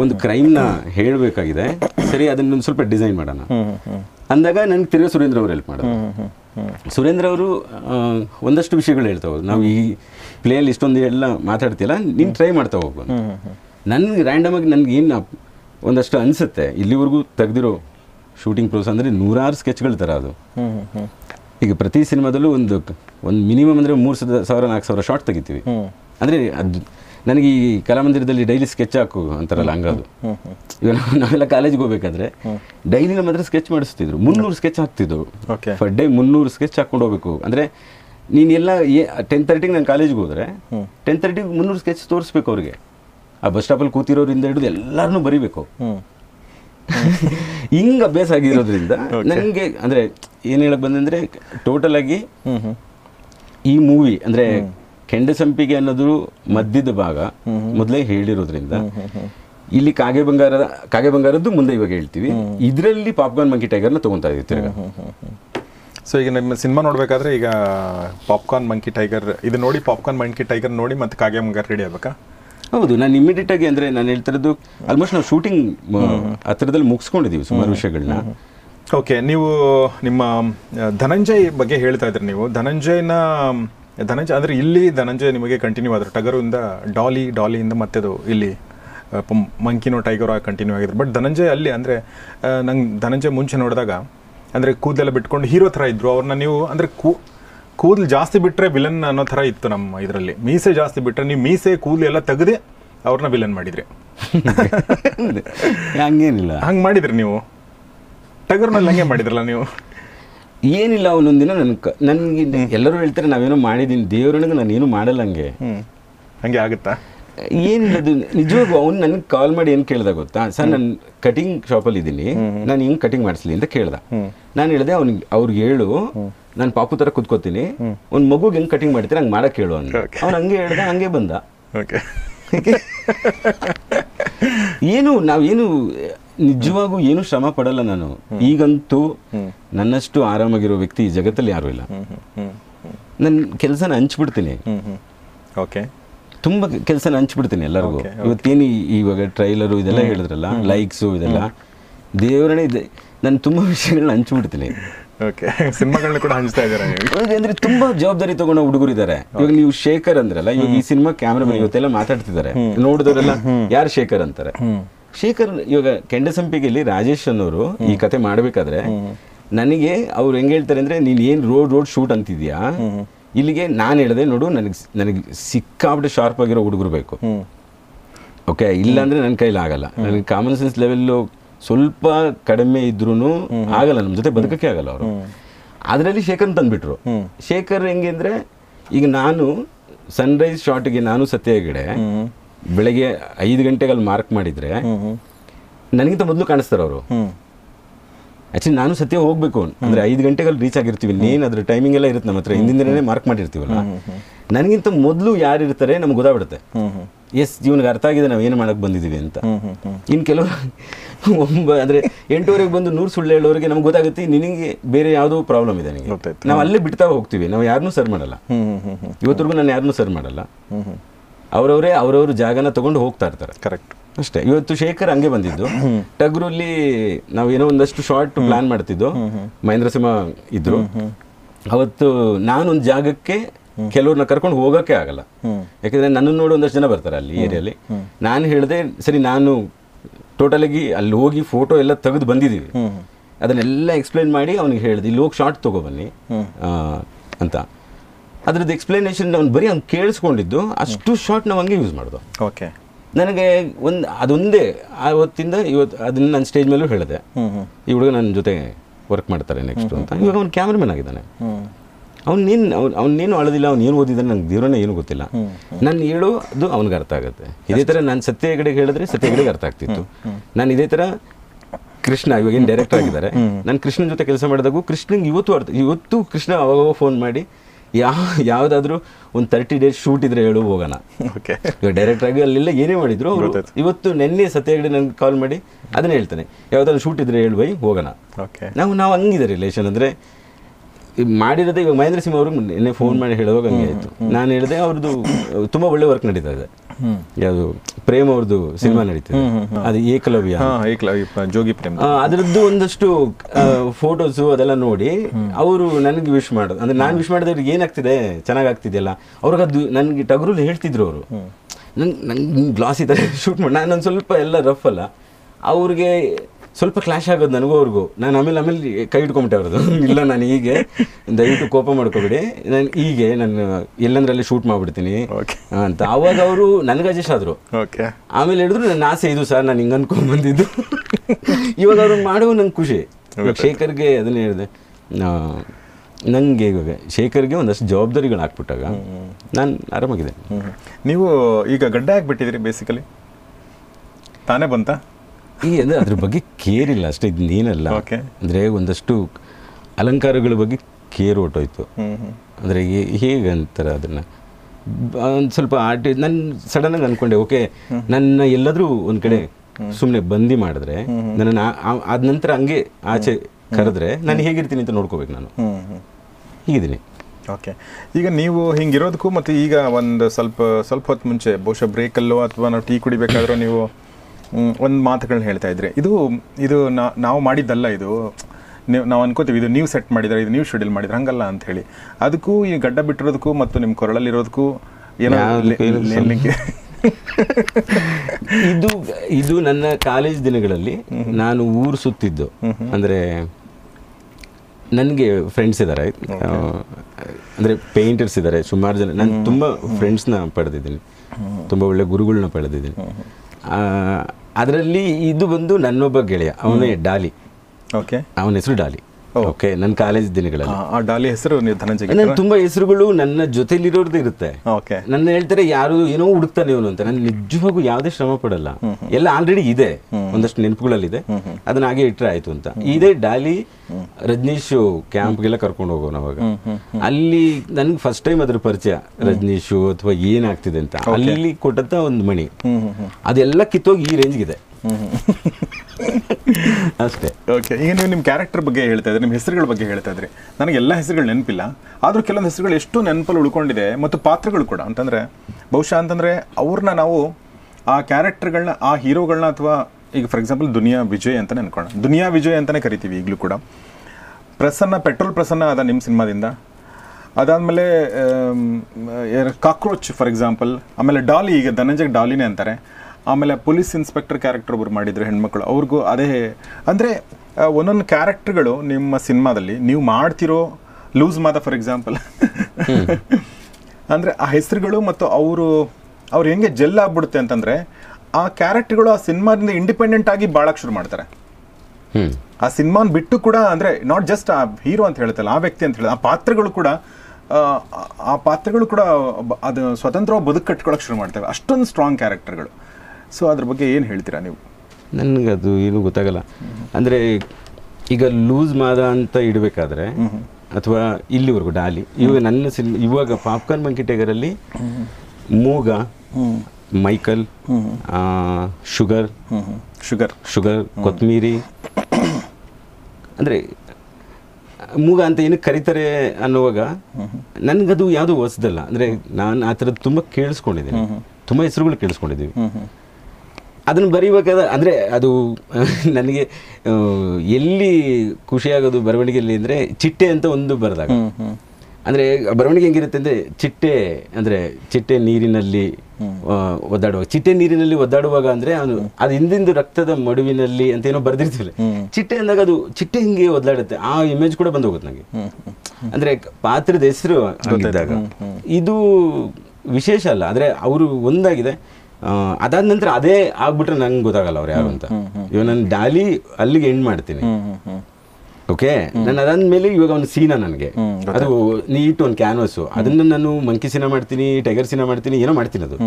ಒಂದು ಕ್ರೈಮ್ನ ಹೇಳಬೇಕಾಗಿದೆ. ಸರಿ ಅದನ್ನ ಸ್ವಲ್ಪ ಡಿಸೈನ್ ಮಾಡೋಣ. ಅಂದಾಗ ನನಗೆ ತಿರ್ಗಾ ಸುರೇಂದ್ರ ಅವರು ಹೆಲ್ಪ್ ಮಾಡೋದು. ಸುರೇಂದ್ರ ಅವರು ಒಂದಷ್ಟು ವಿಷಯಗಳು ಹೇಳ್ತಾ ಹೋದ್ರು. ನಾವು ಈ ಪ್ಲೇಯಲ್ಲಿ ಇಷ್ಟೊಂದು ಎಲ್ಲ ಮಾತಾಡ್ತಿಲ್ಲ ನೀನು ಟ್ರೈ ಮಾಡ್ತಾ ಹೋಗು ಅಂತ. ನನಗೆ ರ್ಯಾಂಡಮ್ ಆಗಿ ನನಗೆ ಏನು ಒಂದಷ್ಟು ಅನಿಸುತ್ತೆ. ಇಲ್ಲಿವರೆಗೂ ತೆಗೆದಿರೋ ಶೂಟಿಂಗ್ ಪ್ರೋಸ್ ಅಂದರೆ ನೂರಾರು ಸ್ಕೆಚ್ಗಳು ಥರ ಅದು. ಈಗ ಪ್ರತಿ ಸಿನಿಮಾದಲ್ಲೂ ಒಂದು ಒಂದು ಮಿನಿಮಮ್ ಅಂದರೆ ಮೂರು ಸಾವಿರ ನಾಲ್ಕು ಸಾವಿರ ಶಾರ್ಟ್ ತೆಗಿತೀವಿ. ಅಂದರೆ ಅದು ನನಗೆ ಈ ಕಲಾಮಂದಿರದಲ್ಲಿ ಡೈಲಿ ಸ್ಕೆಚ್ ಹಾಕು ಅಂತಾರಲ್ಲ ಹಂಗದು ಈಗ ನಾವೆಲ್ಲ ಕಾಲೇಜ್ಗೆ ಹೋಗ್ಬೇಕಾದ್ರೆ ಡೈಲಿ ನಮ್ಮ ಹತ್ರ ಸ್ಕೆಚ್ ಮಾಡಿಸ್ತಿದ್ರು. ಮುನ್ನೂರು ಸ್ಕೆಚ್ ಹಾಕ್ತಿದ್ರು ಓಕೆ ಪರ್ ಡೇ ಮುನ್ನೂರು ಸ್ಕೆಚ್ ಹಾಕ್ಕೊಂಡು ಹೋಗ್ಬೇಕು. ಅಂದರೆ ನೀನೆಲ್ಲ ಟೆನ್ ತರ್ಟಿಗೆ ನಾನು ಕಾಲೇಜ್ಗೆ ಹೋದರೆ ಟೆನ್ ತರ್ಟಿಗೆ ಮುನ್ನೂರು ಸ್ಕೆಚ್ ತೋರಿಸ್ಬೇಕು ಅವ್ರಿಗೆ. ಆ ಬಸ್ ಸ್ಟಾಪಲ್ಲಿ ಕೂತಿರೋರಿಂದ ಹಿಡಿದು ಎಲ್ಲರನ್ನೂ ಬರಿಬೇಕು. ಹಿಂಗೆ ಅಭ್ಯಾಸ ಆಗಿರೋದ್ರಿಂದ ನನಗೆ ಅಂದರೆ ಏನು ಹೇಳಕ್ ಬಂದಂದ್ರೆ ಟೋಟಲ್ ಆಗಿ ಹ್ಞೂ ಹ್ಞೂ ಈ ಮೂವಿ ಅಂದ್ರೆ ಕೆಂಡಸಂಪಿಗೆ ಅನ್ನೋದು ಮಧ್ಯದ ಭಾಗ ಮೊದಲೇ ಹೇಳಿರೋದ್ರಿಂದ ಇಲ್ಲಿ ಕಾಗೆ ಬಂಗಾರ ಕಾಗೆ ಬಂಗಾರದ್ದು ಮುಂದೆ ಇವಾಗ ಹೇಳ್ತೀವಿ. ಇದರಲ್ಲಿ ಪಾಪ್ಕಾರ್ನ್ ಮಂಕಿ ಟೈಗರ್ನ ತಗೊಂತಾ ಇದೀವಿ ತಿರ್ಗ. ಸೊ ಈಗ ನಿಮ್ಮ ಸಿನಿಮಾ ನೋಡಬೇಕಾದ್ರೆ ಈಗ ಪಾಪ್ಕಾರ್ನ್ ಮಂಕಿ ಟೈಗರ್ ಇದು ನೋಡಿ ಪಾಪ್ಕಾರ್ನ್ ಮಂಕಿ ಟೈಗರ್ ನೋಡಿ ಮತ್ತೆ ಕಾಗೆ ಬಂಗಾರ ರೆಡಿ ಆಗ್ಬೇಕಾ? ಹೌದು ನಾನು ಇಮಿಡಿಯೇಟ್ ಆಗಿ ಅಂದ್ರೆ ನಾನು ಹೇಳ್ತಿರೋದು ಆಲ್ಮೋಸ್ಟ್ ನಾವು ಶೂಟಿಂಗ್ ಹತ್ರದಲ್ಲಿ ಮುಗಿಸ್ಕೊಂಡಿದ್ದೀವಿ ಸುಮಾರು ವಿಷಯಗಳನ್ನ ಓಕೆ ನೀವು ನಿಮ್ಮ ಧನಂಜಯ್ ಬಗ್ಗೆ ಹೇಳ್ತಾ ಇದ್ರಿ ನೀವು. ಧನಂಜಯ್ನ ಧನಂಜಯ್ ಅಂದರೆ ಇಲ್ಲಿ ಧನಂಜಯ ನಿಮಗೆ ಕಂಟಿನ್ಯೂ ಆದರು. ಟಗರಿಂದ ಡಾಲಿ ಡಾಲಿಯಿಂದ ಮತ್ತೆ ಅದು ಇಲ್ಲಿ ಮಂಕಿನೋ ಟೈಗರ್ ಟೈಗರೋ ಕಂಟಿನ್ಯೂ ಆಗಿದ್ರು. ಬಟ್ ಧನಂಜಯ ಅಲ್ಲಿ ಅಂದರೆ ನಂಗೆ ಧನಂಜಯ ಮುಂಚೆ ನೋಡಿದಾಗ ಅಂದರೆ ಕೂದಲೆಲ್ಲ ಬಿಟ್ಕೊಂಡು ಹೀರೋ ಥರ ಇದ್ದರು ಅವ್ರನ್ನ ನೀವು ಅಂದರೆ ಕೂ ಕೂದಲು ಜಾಸ್ತಿ ಬಿಟ್ಟರೆ ವಿಲನ್ ಅನ್ನೋ ಥರ ಇತ್ತು ನಮ್ಮ ಇದರಲ್ಲಿ. ಮೀಸೆ ಜಾಸ್ತಿ ಬಿಟ್ಟರೆ ನೀವು ಮೀಸೆ ಕೂದಲು ಎಲ್ಲ ತೆಗೆದೇ ಅವ್ರನ್ನ ವಿಲನ್ ಮಾಡಿದ್ರಿ. ಹಂಗೇನಿಲ್ಲ. ಹಂಗೆ ಮಾಡಿದ್ರಿ ನೀವು. ಟಗರ್ನಲ್ಲಿ ಹಂಗೆ ಮಾಡಿದ್ರಲ್ಲ ನೀವು. ಏನಿಲ್ಲ ಅವನೊಂದಿನ ನನ್ ನನಗೆ ಎಲ್ಲರೂ ಹೇಳ್ತಾರೆ ನಾವೇನೋ ಮಾಡಿದೀನಿ ದೇವರನಿಗೆ ನಾನು ಏನು ಮಾಡಲ್ಲ ಹಂಗೆ. ಹಂಗೆ ಆಗುತ್ತಾ? ಏನಿಲ್ಲ ಅದು ನಿಜವಾಗೂ ಅವ್ನು ನನಗೆ ಕಾಲ್ ಮಾಡಿ ಏನು ಕೇಳ್ದ ಗೊತ್ತಾ? ಸರ್ ನಾನು ಕಟಿಂಗ್ ಶಾಪಲ್ಲಿ ಇದ್ದೀನಿ. ನಾನು ಹಿಂಗೆ ಕಟಿಂಗ್ ಮಾಡಿಸ್ಲಿ ಅಂತ ಕೇಳ್ದ. ನಾನು ಹೇಳಿದೆ ಅವ್ನಿಗೆ ಅವ್ರಿಗೆ ಹೇಳು ನಾನು ಪಾಪು ಥರ ಕುತ್ಕೋತೀನಿ. ಒಂದು ಮಗುಗೆ ಹೆಂಗೆ ಕಟಿಂಗ್ ಮಾಡ್ತೀರ ಹಂಗೆ ಮಾಡಕ್ಕೆ ಹೇಳು ಅಂತ. ಅವ್ನು ಹಂಗೆ ಹೇಳ್ದ ಹಂಗೆ ಬಂದ. ಓಕೆ ಏನು ನಾವೇನು ನಿಜವಾಗೂ ಏನು ಶ್ರಮ ಪಡಲ್ಲ ನಾನು. ಈಗಂತೂ ನನ್ನಷ್ಟು ಆರಾಮಾಗಿರೋ ವ್ಯಕ್ತಿ ಈ ಜಗತ್ತಲ್ಲಿ ಯಾರು ಇಲ್ಲ. ನನ್ನ ಕೆಲಸನ ಹಂಚ್ಬಿಡ್ತೀನಿ. ಓಕೆ. ತುಂಬ ಕೆಲಸನ ಹಂಚ್ಬಿಡ್ತೀನಿ ಎಲ್ಲರಿಗೂ. ಇವತ್ತೇನು ಇವಾಗ ಟ್ರೈಲರು ಇದೆಲ್ಲ ಹೇಳಿದ್ರಲ್ಲ ಲೈಕ್ಸು ಇದೆಲ್ಲ. ದೇವರನೇ ಇದೆ. ನಾನು ತುಂಬ ವಿಷಯಗಳನ್ನ ಹಂಚ್ಬಿಡ್ತೀನಿ. ಓಕೆ. ಸಿನಿಮಾಗಳನ್ನ ಕೂಡ ಹಂಚ್ತಾ ಇದ್ದೀರಾ ನೀವು? ಅಂದ್ರೆ ತುಂಬಾ ಜವಾಬ್ದಾರಿ ತಗೊಂಡ ಹುಡುಗರು ಇದ್ದಾರೆ ಇವಾಗ ನೀವು ಶೇಖರ್ ಅಂದ್ರಲ್ಲ ಇವಾಗ ಈ ಸಿನಿಮಾ ಕ್ಯಾಮ್ರಾಮನ್ ಇವತ್ತೆಲ್ಲ ಮಾತಾಡ್ತಿದ್ದಾರೆ. ನೋಡಿದವರೆಲ್ಲ ಯಾರು ಶೇಖರ್ ಅಂತಾರೆ? ಶೇಖರ್ ಇವಾಗ ಕೆಂಡಸಂಪಿಗೆಯಲ್ಲಿ ರಾಜೇಶ್ ಅನ್ನೋರು ಈ ಕತೆ ಮಾಡ್ಬೇಕಾದ್ರೆ ನನಗೆ ಅವ್ರು ಹೆಂಗೆ ಹೇಳ್ತಾರೆ ಅಂದ್ರೆ ನೀನ್ ಏನ್ ರೋಡ್ ರೋಡ್ ಶೂಟ್ ಅಂತಿದ್ಯಾ? ಇಲ್ಲಿಗೆ ನಾನು ಹೇಳಿದೆ ನೋಡು ನನಗೆ ನನಗೆ ಸಿಕ್ಕಾಬಿಟ್ಟು ಶಾರ್ಪ್ ಆಗಿರೋ ಹುಡುಗರು ಬೇಕು. ಓಕೆ ಇಲ್ಲಾಂದ್ರೆ ನನ್ನ ಕೈಲಿ ಆಗಲ್ಲ. ನನಗೆ ಕಾಮನ್ ಸೆನ್ಸ್ ಲೆವೆಲ್ಲು ಸ್ವಲ್ಪ ಕಡಿಮೆ ಇದ್ರೂ ಆಗಲ್ಲ ನಮ್ಮ ಜೊತೆ ಬದುಕಕ್ಕೆ ಆಗಲ್ಲ ಅವರು. ಅದರಲ್ಲಿ ಶೇಖರ್ ತಂದ್ಬಿಟ್ರು. ಶೇಖರ್ ಹೆಂಗೆ ಅಂದ್ರೆ ಈಗ ನಾನು ಸನ್ರೈಸ್ ಶಾರ್ಟ್ಗೆ ನಾನು ಸತ್ಯ ಹೆಗಡೆ ಬೆಳಗ್ಗೆ ಐದು ಗಂಟೆಗೆ ಅಲ್ಲಿ ಮಾರ್ಕ್ ಮಾಡಿದ್ರೆ ನನಗಿಂತ ಮೊದಲು ಕಾಣಿಸ್ತಾರೆ ಅವರು. ಹ್ಮ್. ಆಕ್ಚುಲಿ ನಾನು ಸತ್ಯ ಹೋಗ್ಬೇಕು. ಅಂದ್ರೆ ಐದು ಗಂಟೆಗೆ ರೀಚ್ ಆಗಿರ್ತೀವಿ. ಇನ್ನೇನು ಅದ್ರ ಟೈಮಿಂಗ್ ಎಲ್ಲ ಇರುತ್ತೆ ನಮ್ಮ ಹತ್ರ ಹಿಂದಿನ ದಿನನೇ ಮಾರ್ಕ್ ಮಾಡಿರ್ತೀವಲ್ಲ? ನನಗಿಂತ ಮೊದಲು ಯಾರು ಇರ್ತಾರೆ ನಮ್ಗೆ ಗೊತ್ತಾಗ್ಬಿಡುತ್ತೆ. ಎಸ್ ಜೀವನಿಗೆ ಅರ್ಥ ಆಗಿದೆ ನಾವು ಏನು ಮಾಡಕ್ ಬಂದಿದ್ದೀವಿ ಅಂತ. ಇನ್ನು ಕೆಲವರು ಒಂಬ ಅಂದರೆ ಎಂಟುವರೆಗೆ ಬಂದು ನೂರು ಸುಳ್ಳು ಹೇಳೋರಿಗೆ ನಮ್ಗೆ ಗೊತ್ತಾಗುತ್ತೆ ನಿನಗೆ ಬೇರೆ ಯಾವುದೋ ಪ್ರಾಬ್ಲಮ್ ಇದೆ ನನಗೆ ನಾವು ಅಲ್ಲೇ ಬಿಡ್ತಾ ಹೋಗ್ತೀವಿ. ನಾವು ಯಾರನ್ನೂ ಸರ್ ಮಾಡಲ್ಲ. ಇವತ್ತರೆಗೂ ನಾನು ಯಾರನ್ನೂ ಸರ್ ಮಾಡಲ್ಲ. ಅವರವರೇ ಅವರವ್ರ ಜಾಗನ ತಗೊಂಡು ಹೋಗ್ತಾ ಇರ್ತಾರೆ. ಕರೆಕ್ಟ್ ಅಷ್ಟೇ. ಇವತ್ತು ಶೇಖರ್ ಹಂಗೆ ಬಂದಿದ್ದು. ಟಗ್ರಲ್ಲಿ ನಾವು ಏನೋ ಒಂದಷ್ಟು ಶಾರ್ಟ್ ಪ್ಲಾನ್ ಮಾಡ್ತಿದ್ದು. ಮಹೇಂದ್ರ ಸಿಂಹ ಇದ್ರು. ಅವತ್ತು ನಾನೊಂದು ಜಾಗಕ್ಕೆ ಕೆಲವ್ರನ್ನ ಕರ್ಕೊಂಡು ಹೋಗೋಕ್ಕೆ ಆಗಲ್ಲ. ಯಾಕಂದ್ರೆ ನನ್ನನ್ನು ನೋಡಿ ಒಂದಷ್ಟು ಜನ ಬರ್ತಾರೆ ಅಲ್ಲಿ ಏರಿಯಲ್ಲಿ. ನಾನು ಹೇಳಿದೆ ಸರಿ ನಾನು ಟೋಟಲಾಗಿ ಅಲ್ಲಿ ಹೋಗಿ ಫೋಟೋ ಎಲ್ಲ ತೆಗೆದು ಬಂದಿದ್ದೀವಿ. ಅದನ್ನೆಲ್ಲ ಎಕ್ಸ್ಪ್ಲೈನ್ ಮಾಡಿ ಅವ್ನಿಗೆ ಹೇಳಿದೆ ಇಲ್ಲಿ ಹೋಗಿ ಶಾರ್ಟ್ ತೊಗೊಬನ್ನಿ ಅಂತ. ಅದ್ರದ್ದು ಎಕ್ಸ್ಪ್ಲನೇಷನ್ ಅವ್ನು ಬರೀ ಅವ್ನು ಕೇಳಿಸ್ಕೊಂಡಿದ್ದು ಅಷ್ಟು ಶಾರ್ಟ್ ನಾವು ಹಂಗೆ ಯೂಸ್ ಮಾಡೋದು. ಓಕೆ ನನಗೆ ಒಂದು ಅದೊಂದೇ ಆವತ್ತಿಂದ ಇವತ್ತು ಅದನ್ನ ನಾನು ಸ್ಟೇಜ್ ಮೇಲೂ ಹೇಳಿದೆ. ಈ ಹುಡುಗ ನನ್ನ ಜೊತೆ ವರ್ಕ್ ಮಾಡ್ತಾರೆ ನೆಕ್ಸ್ಟ್ ಅಂತ. ಇವಾಗ ಅವ್ನು ಕ್ಯಾಮ್ರಾಮನ್ ಆಗಿದ್ದಾನೆ. ಅವ್ನೇನು ನೀನು ಅವ್ನು ಅವ್ನೇನು ಅಳದಿಲ್ಲ ಅವ್ನು ಏನು ಓದಿದ್ದಾನೆ ನಂಗೆ ದೇವ್ರನ್ನ ಏನು ಗೊತ್ತಿಲ್ಲ. ನಾನು ಹೇಳೋದು ಅವ್ನಿಗೆ ಅರ್ಥ ಆಗುತ್ತೆ. ಇದೇ ಥರ ನಾನು ಸತ್ಯ ಹೆಗಡೆಗೆ ಹೇಳಿದ್ರೆ ಸತ್ಯ ಹೆಗಡೆಗೆ ಅರ್ಥ ಆಗ್ತಿತ್ತು. ನಾನು ಇದೇ ಥರ ಕೃಷ್ಣ ಇವಾಗ ಏನು ಡೈರೆಕ್ಟರ್ ಆಗಿದ್ದಾರೆ. ನಾನು ಕೃಷ್ಣನ ಜೊತೆ ಕೆಲಸ ಮಾಡಿದಾಗೂ ಕೃಷ್ಣಂಗೆ ಇವತ್ತು ಅರ್ಥ ಇವತ್ತು ಕೃಷ್ಣ ಅವಾಗ ಫೋನ್ ಮಾಡಿ ಯಾವ ಯಾವುದಾದ್ರೂ ಒಂದು ತರ್ಟಿ ಡೇಸ್ ಶೂಟ್ ಇದ್ರೆ ಹೇಳು ಹೋಗೋಣ. ಓಕೆ ಇವಾಗ ಡೈರೆಕ್ಟ್ ಆಗಿ ಅಲ್ಲೆಲ್ಲ ಏನೇ ಮಾಡಿದ್ರು ಅವರು ಇವತ್ತು ನೆನ್ನೆ ಸತ್ಯಗಡೆ ನನಗೆ ಕಾಲ್ ಮಾಡಿ ಅದನ್ನ ಹೇಳ್ತಾನೆ. ಯಾವ್ದಾದ್ರು ಶೂಟ್ ಇದ್ರೆ ಹೇಳು ಬೈ ಹೋಗೋಣ. ಓಕೆ ನಾವು ನಾವು ಹಂಗಿದೆ ರಿಲೇಷನ್ ಅಂದರೆ ಮಾಡಿರೋದೇ ಇವಾಗ ಮಹೇಂದ್ರ ಸಿಂಹ ಅವ್ರಿಗೆ ನಿನ್ನೆ ಫೋನ್ ಮಾಡಿ ಹೇಳುವಾಗ ಹಂಗೆ ಆಯಿತು. ನಾನು ಹೇಳಿದೆ ಅವ್ರದ್ದು ತುಂಬ ಒಳ್ಳೆ ವರ್ಕ್ ನಡೀತಾ ಇದೆ. ಯಾವುದು ಪ್ರೇಮ್ ಅವ್ರದ್ದು ಸಿನಿಮಾ ನಡೀತಿದೆ ಅದು ಏಕಲವ್ಯ. ಜೋಗಿ ಪ್ರೇಮ್. ಅದರದ್ದು ಒಂದಷ್ಟು ಫೋಟೋಸು ಅದೆಲ್ಲ ನೋಡಿ ಅವರು ನನಗೆ ವಿಶ್ ಮಾಡೋದು. ಅಂದ್ರೆ ನಾನು ವಿಶ್ ಮಾಡಿದವ್ರಿಗೆ ಏನಾಗ್ತಿದೆ? ಚೆನ್ನಾಗಾಗ್ತಿದೆಯಲ್ಲ? ಅವ್ರಿಗೆ ಅದು ನನಗೆ ಟಗರಲ್ಲಿ ಹೇಳ್ತಿದ್ರು ಅವರು. ನಂಗೆ ನಂಗೆ ಗ್ಲಾಸ್ ಈ ಥರ ಶೂಟ್ ಮಾಡಿ ನಾನು ಸ್ವಲ್ಪ ಎಲ್ಲ ರಫ್ ಅಲ್ಲ. ಅವ್ರಿಗೆ ಸ್ವಲ್ಪ ಕ್ಲಾಶ್ ಆಗೋದು ನನಗೂ ಅವ್ರಿಗೂ. ನಾನು ಆಮೇಲೆ ಆಮೇಲೆ ಕೈ ಹಿಡ್ಕೊಂಬಿಟ್ಟೆ ಅವ್ರದ್ದು. ಇಲ್ಲ ನಾನು ಹೀಗೆ. ದಯವಿಟ್ಟು ಕೋಪ ಮಾಡ್ಕೋಬಿಡಿ. ನಾನು ಹೀಗೆ ನಾನು ಎಲ್ಲಂದ್ರಲ್ಲಿ ಶೂಟ್ ಮಾಡ್ಬಿಡ್ತೀನಿ. ಅಂತ. ಆವಾಗ ಅವರು ನನಗೆ ಅಡ್ಜಸ್ಟ್ ಆದರು. ಓಕೆ ಆಮೇಲೆ ಹೇಳಿದ್ರು ನನ್ನ ಆಸೆ ಇದು ಸರ್ ನಾನು ಹಿಂಗೆ ಅನ್ಕೊಂಡು ಬಂದಿದ್ದು. ಇವಾಗ ಅವ್ರು ಮಾಡುವ ನಂಗೆ ಖುಷಿ. ಇವಾಗ ಶೇಖರ್ಗೆ ಅದನ್ನೇ ಹೇಳಿದೆ. ನನಗೆ ಇವಾಗ ಶೇಖರ್ಗೆ ಒಂದಷ್ಟು ಜವಾಬ್ದಾರಿಗಳು ಹಾಕ್ಬಿಟ್ಟಾಗ ನಾನು ಆರಾಮಾಗಿದೆ ನೀವು ಈಗ ಗಡ್ಡ ಹಾಕ್ಬಿಟ್ಟಿದ್ರಿ ಬೇಸಿಕಲಿ ತಾನೇ ಬಂತ? ಈ ಅಂದರೆ ಅದ್ರ ಬಗ್ಗೆ ಕೇರ್ ಇಲ್ಲ ಅಷ್ಟೇ ಇನ್ನೇನಲ್ಲ. ಅಂದರೆ ಒಂದಷ್ಟು ಅಲಂಕಾರಗಳ ಬಗ್ಗೆ ಕೇರ್ ಹೊಟ್ಟೋಯ್ತು ಅಂದರೆ ಹೇಗೆ ಅಂತಾರೆ ಅದನ್ನು? ಒಂದು ಸ್ವಲ್ಪ ಆರ್ಟಿ ನಾನು ಸಡನ್ನಾಗಿ ಅಂದ್ಕೊಂಡೆ ಓಕೆ ನನ್ನ ಎಲ್ಲಾದರೂ ಒಂದು ಕಡೆ ಸುಮ್ಮನೆ ಬಂದಿ ಮಾಡಿದ್ರೆ ನನ್ನನ್ನು ಆದ ನಂತರ ಹಂಗೆ ಆಚೆ ಕರೆದ್ರೆ ನಾನು ಹೇಗಿರ್ತೀನಿ ಅಂತ ನೋಡ್ಕೋಬೇಕು ನಾನು. ಹೀಗಿದ್ದೀನಿ. ಓಕೆ ಈಗ ನೀವು ಹಿಂಗಿರೋದಕ್ಕೂ ಮತ್ತು ಈಗ ಒಂದು ಸ್ವಲ್ಪ ಸ್ವಲ್ಪ ಹೊತ್ತು ಮುಂಚೆ ಬಹುಶಃ ಬ್ರೇಕಲ್ಲೋ ಅಥವಾ ನಾವು ಟೀ ಕುಡಿಬೇಕಾದ್ರೂ ನೀವು ಒಂದು ಮಾತುಗಳನ್ನ ಹೇಳ್ತಾ ಇದ್ರಿ. ಇದು ಇದು ನಾವು ಮಾಡಿದ್ದಲ್ಲ ಇದು. ನೀವು ನಾವು ಅನ್ಕೋತೀವಿ ಇದು ನೀವು ಸೆಟ್ ಮಾಡಿದ್ರೆ ಇದು ನೀವು ಶೆಡ್ಯೂಲ್ ಮಾಡಿದ್ರೆ ಹಂಗಲ್ಲ ಅಂತ ಹೇಳಿ. ಅದಕ್ಕೂ ಈ ಗಡ್ಡ ಬಿಟ್ಟಿರೋದಕ್ಕೂ ಮತ್ತು ನಿಮ್ಮ ಕೊರಳಲ್ಲಿರೋದಕ್ಕೂ ಏನೋ ಇದು ಇದು ನನ್ನ ಕಾಲೇಜ್ ದಿನಗಳಲ್ಲಿ ನಾನು ಊರು ಸುತ್ತಿದ್ದು. ಅಂದರೆ ನನಗೆ ಫ್ರೆಂಡ್ಸ್ ಇದ್ದಾರೆ ಅಂದರೆ ಪೇಂಟರ್ಸ್ ಇದ್ದಾರೆ ಸುಮಾರು ಜನ ನಾನು ತುಂಬ ಫ್ರೆಂಡ್ಸ್ನ ಪಡೆದಿದ್ದೀನಿ. ತುಂಬ ಒಳ್ಳೆ ಗುರುಗಳನ್ನ ಪಡೆದಿದ್ದೀನಿ. ಅದರಲ್ಲಿ ಇದು ಬಂದು ನನ್ನೊಬ್ಬ ಗೆಳೆಯ ಅವನೇ ಡಾಲಿ. ಓಕೆ. ಅವನ ಹೆಸರು ಡಾಲಿ. ಓಕೆ ನನ್ನ ಕಾಲೇಜ್ ದಿನಗಳಲ್ಲಿ. ಆ ಡಾಲಿ ಹೆಸರು ನೀವು ಧನಂಜಯ ನನ್ನ ತುಂಬಾ ಹೆಸರುಗಳು ನನ್ನ ಜೊತೆಲಿರೋರ್ದು ಇರುತ್ತೆ. ಓಕೆ ನನ್ನ ಹೇಳ್ತಾರೆ ಯಾರು ಏನೋ ಹುಡುಕ್ತಾನೆ ಇವನು ಅಂತ. ನಾನು ನಿಜವಾಗೂ ಯಾವುದೇ ಶ್ರಮ ಪಡಲ್ಲ. ಎಲ್ಲ ಆಲ್ರೆಡಿ ಇದೆ. ಒಂದಷ್ಟು ನೆನಪುಗಳಲ್ಲಿದೆ. ಅದನ್ನ ಹಾಗೆ ಇಟ್ಟರೆ ಆಯ್ತು ಅಂತ. ಇದೇ ಡಾಲಿ ರಜನೀಶ್ ಕ್ಯಾಂಪ್ಗೆಲ್ಲ ಕರ್ಕೊಂಡು ಹೋಗೋಣ ಅವಾಗ. ಅಲ್ಲಿ ನನ್ಗೆ ಫಸ್ಟ್ ಟೈಮ್ ಅದ್ರ ಪರಿಚಯ. ರಜನೀಶ್ ಅಥವಾ ಏನಾಗ್ತಿದೆ ಅಂತ. ಅಲ್ಲಿ ಕೊಟ್ಟಂತ ಒಂದು ಮಣಿ. ಅದೆಲ್ಲ ಕಿತ್ತೋಗಿ ಈ ರೇಂಜ್ಗಿದೆ ಅಷ್ಟೇ. ಓಕೆ ಈಗ ನೀವು ನಿಮ್ಮ ಕ್ಯಾರೆಕ್ಟರ್ ಬಗ್ಗೆ ಹೇಳ್ತಾ ಇದ್ರೆ, ನಿಮ್ಮ ಹೆಸರುಗಳ ಬಗ್ಗೆ ಹೇಳ್ತಾ ಇದ್ರಿ. ನನಗೆ ಎಲ್ಲ ಹೆಸರುಗಳು ನೆನಪಿಲ್ಲ. ಆದರೂ ಕೆಲವೊಂದು ಹೆಸರುಗಳು ಎಷ್ಟು ನೆನಪಲ್ಲಿ ಉಳ್ಕೊಂಡಿದೆ ಮತ್ತು ಪಾತ್ರಗಳು ಕೂಡ. ಅಂತಂದರೆ, ಬಹುಶಃ ಅಂತಂದರೆ ಅವ್ರನ್ನ ನಾವು ಆ ಕ್ಯಾರೆಕ್ಟರ್ಗಳನ್ನ ಆ ಹೀರೋಗಳನ್ನ ಅಥವಾ ಈಗ ಫಾರ್ ಎಕ್ಸಾಂಪಲ್ ದುನಿಯಾ ವಿಜಯ್ ಅಂತಲೇ ಅನ್ಕೋಣ ದುನಿಯಾ ವಿಜಯ್ ಅಂತಲೇ ಕರಿತೀವಿ ಈಗಲೂ ಕೂಡ. ಪ್ರಸನ್ನ, ಪೆಟ್ರೋಲ್ ಪ್ರಸನ್ನ ಅದ ನಿಮ್ಮ ಸಿನಿಮಾದಿಂದ. ಅದಾದಮೇಲೆ ಕಾಕ್ರೋಚ್ ಫಾರ್ ಎಕ್ಸಾಂಪಲ್ ಆಮೇಲೆ ಡಾಲಿ, ಈಗ ಧನಂಜಯ್ ಡಾಲಿನೇ ಅಂತಾರೆ. ಆಮೇಲೆ ಪೊಲೀಸ್ ಇನ್ಸ್ಪೆಕ್ಟರ್ ಕ್ಯಾರೆಕ್ಟರ್ ಒಬ್ರು ಮಾಡಿದ್ರು ಹೆಣ್ಮಕ್ಳು. ಅವ್ರಿಗೂ ಅದೇ ಅಂದರೆ ಒಂದೊಂದು ಕ್ಯಾರೆಕ್ಟರ್ಗಳು ನಿಮ್ಮ ಸಿನಿಮಾದಲ್ಲಿ ನೀವು ಮಾಡ್ತಿರೋ ಲೂಸ್ ಮಾದ ಫಾರ್ ಎಕ್ಸಾಂಪಲ್. ಅಂದರೆ ಆ ಹೆಸರುಗಳು ಮತ್ತು ಅವರು ಅವ್ರು ಹೆಂಗೆ ಜೆಲ್ ಆಗ್ಬಿಡುತ್ತೆ ಅಂತಂದರೆ ಆ ಕ್ಯಾರೆಕ್ಟರ್ಗಳು ಆ ಸಿನಿಮಾದಿಂದ ಇಂಡಿಪೆಂಡೆಂಟ್ ಆಗಿ ಬಾಳಕ್ಕೆ ಶುರು ಮಾಡ್ತಾರೆ. ಆ ಸಿನಿಮಾನ ಬಿಟ್ಟು ಕೂಡ ಅಂದರೆ ನಾಟ್ ಜಸ್ಟ್ ಆ ಹೀರೋ ಅಂತ ಹೇಳ್ತಲ್ಲ ಆ ವ್ಯಕ್ತಿ ಅಂತ ಹೇಳಿದ ಆ ಪಾತ್ರಗಳು ಕೂಡ ಆ, ಆ ಪಾತ್ರಗಳು ಕೂಡ ಅದು ಸ್ವತಂತ್ರವಾಗಿ ಬದುಕು ಕಟ್ಕೊಳಕ್ಕೆ ಶುರು ಮಾಡ್ತವೆ. ಅಷ್ಟೊಂದು ಸ್ಟ್ರಾಂಗ್ ಕ್ಯಾರೆಕ್ಟರ್ಗಳು ಸೊ ಅದ್ರ ಬಗ್ಗೆ ಏನು ಹೇಳ್ತೀರಾ ನೀವು? ನನಗದು ಏನು ಗೊತ್ತಾಗಲ್ಲ. ಅಂದರೆ ಈಗ ಲೂಸ್ ಮಾದ ಅಂತ ಇಡಬೇಕಾದ್ರೆ ಅಥವಾ ಇಲ್ಲಿವರೆಗೂ ಡಾಲಿ ಇವಾಗ ನನ್ನ ಸಿಲ್ ಇವಾಗ ಪಾಪ್ಕಾರ್ನ್ ಬಂಕಿಟೇಗರಲ್ಲಿ ಮೂಗ ಮೈಕಲ್ ಶುಗರ್ ಶುಗರ್. ಶುಗರ್ ಕೊತ್ತಮೀರಿ ಅಂದರೆ ಮೂಗ ಅಂತ ಏನಕ್ಕೆ ಕರೀತಾರೆ ಅನ್ನುವಾಗ ನನಗದು ಯಾವುದು ಹೊಸದಲ್ಲ. ಅಂದರೆ ನಾನು ಆ ಥರದ್ದು ತುಂಬ ಕೇಳಿಸ್ಕೊಂಡಿದ್ದೀನಿ. ತುಂಬ ಹೆಸರುಗಳು ಕೇಳಿಸ್ಕೊಂಡಿದ್ದೀವಿ. ಅದನ್ನು ಬರೀಬೇಕಾದ್ರೆ ಅಂದರೆ ಅದು ನನಗೆ ಎಲ್ಲಿ ಖುಷಿಯಾಗೋದು ಬರವಣಿಗೆಯಲ್ಲಿ ಅಂದರೆ ಚಿಟ್ಟೆ ಅಂತ ಒಂದು ಬರೆದಾಗ. ಅಂದರೆ ಬರವಣಿಗೆ ಹೆಂಗಿರುತ್ತೆ ಅಂದರೆ ಚಿಟ್ಟೆ ಅಂದರೆ ಚಿಟ್ಟೆ ನೀರಿನಲ್ಲಿ ಒದ್ದಾಡುವಾಗ. ಚಿಟ್ಟೆ ನೀರಿನಲ್ಲಿ ಒದ್ದಾಡುವಾಗ ಅಂದರೆ ಅವನು ಅದು ಹಿಂದಿಂದು ರಕ್ತದ ಮಡುವಿನಲ್ಲಿ ಅಂತ ಏನೋ ಬರೆದಿರ್ತೀವಿ ಚಿಟ್ಟೆ ಅಂದಾಗ ಅದು ಚಿಟ್ಟೆ ಹಿಂಗೆ ಒದ್ದಾಡುತ್ತೆ. ಆ ಇಮೇಜ್ ಕೂಡ ಬಂದು ಹೋಗುತ್ತೆ ನನಗೆ ಅಂದರೆ ಪಾತ್ರದ ಹೆಸರು ಇದು ವಿಶೇಷ ಅಲ್ಲ. ಆದರೆ ಅವರು ಒಂದಾಗಿದೆ. ಅದಾದ ನಂತರ ಅದೇ ಆಗ್ಬಿಟ್ರೆ ನಂಗೆ ಗೊತ್ತಾಗಲ್ಲ ಅವ್ರು ಯಾರು ಅಂತ. ಇವಾಗ ನಾನು ಡಾಲಿ ಅಲ್ಲಿಗೆ ಎಂಡ್ ಮಾಡ್ತೀನಿ. ಓಕೆ ನಾನು ಅದಾದ್ಮೇಲೆ ಇವಾಗ ಒಂದು ಸೀನ ನನಗೆ. ಅದು ನೀಟ್ ಒಂದು ಕ್ಯಾನ್ವಸ್ಸು ಅದನ್ನ ನಾನು ಮಂಕಿ ಸೀನಾ ಮಾಡ್ತೀನಿ ಟೈಗರ್ ಸಿನ ಮಾಡ್ತೀನಿ ಏನೋ ಮಾಡ್ತೀನಿ ಅದು.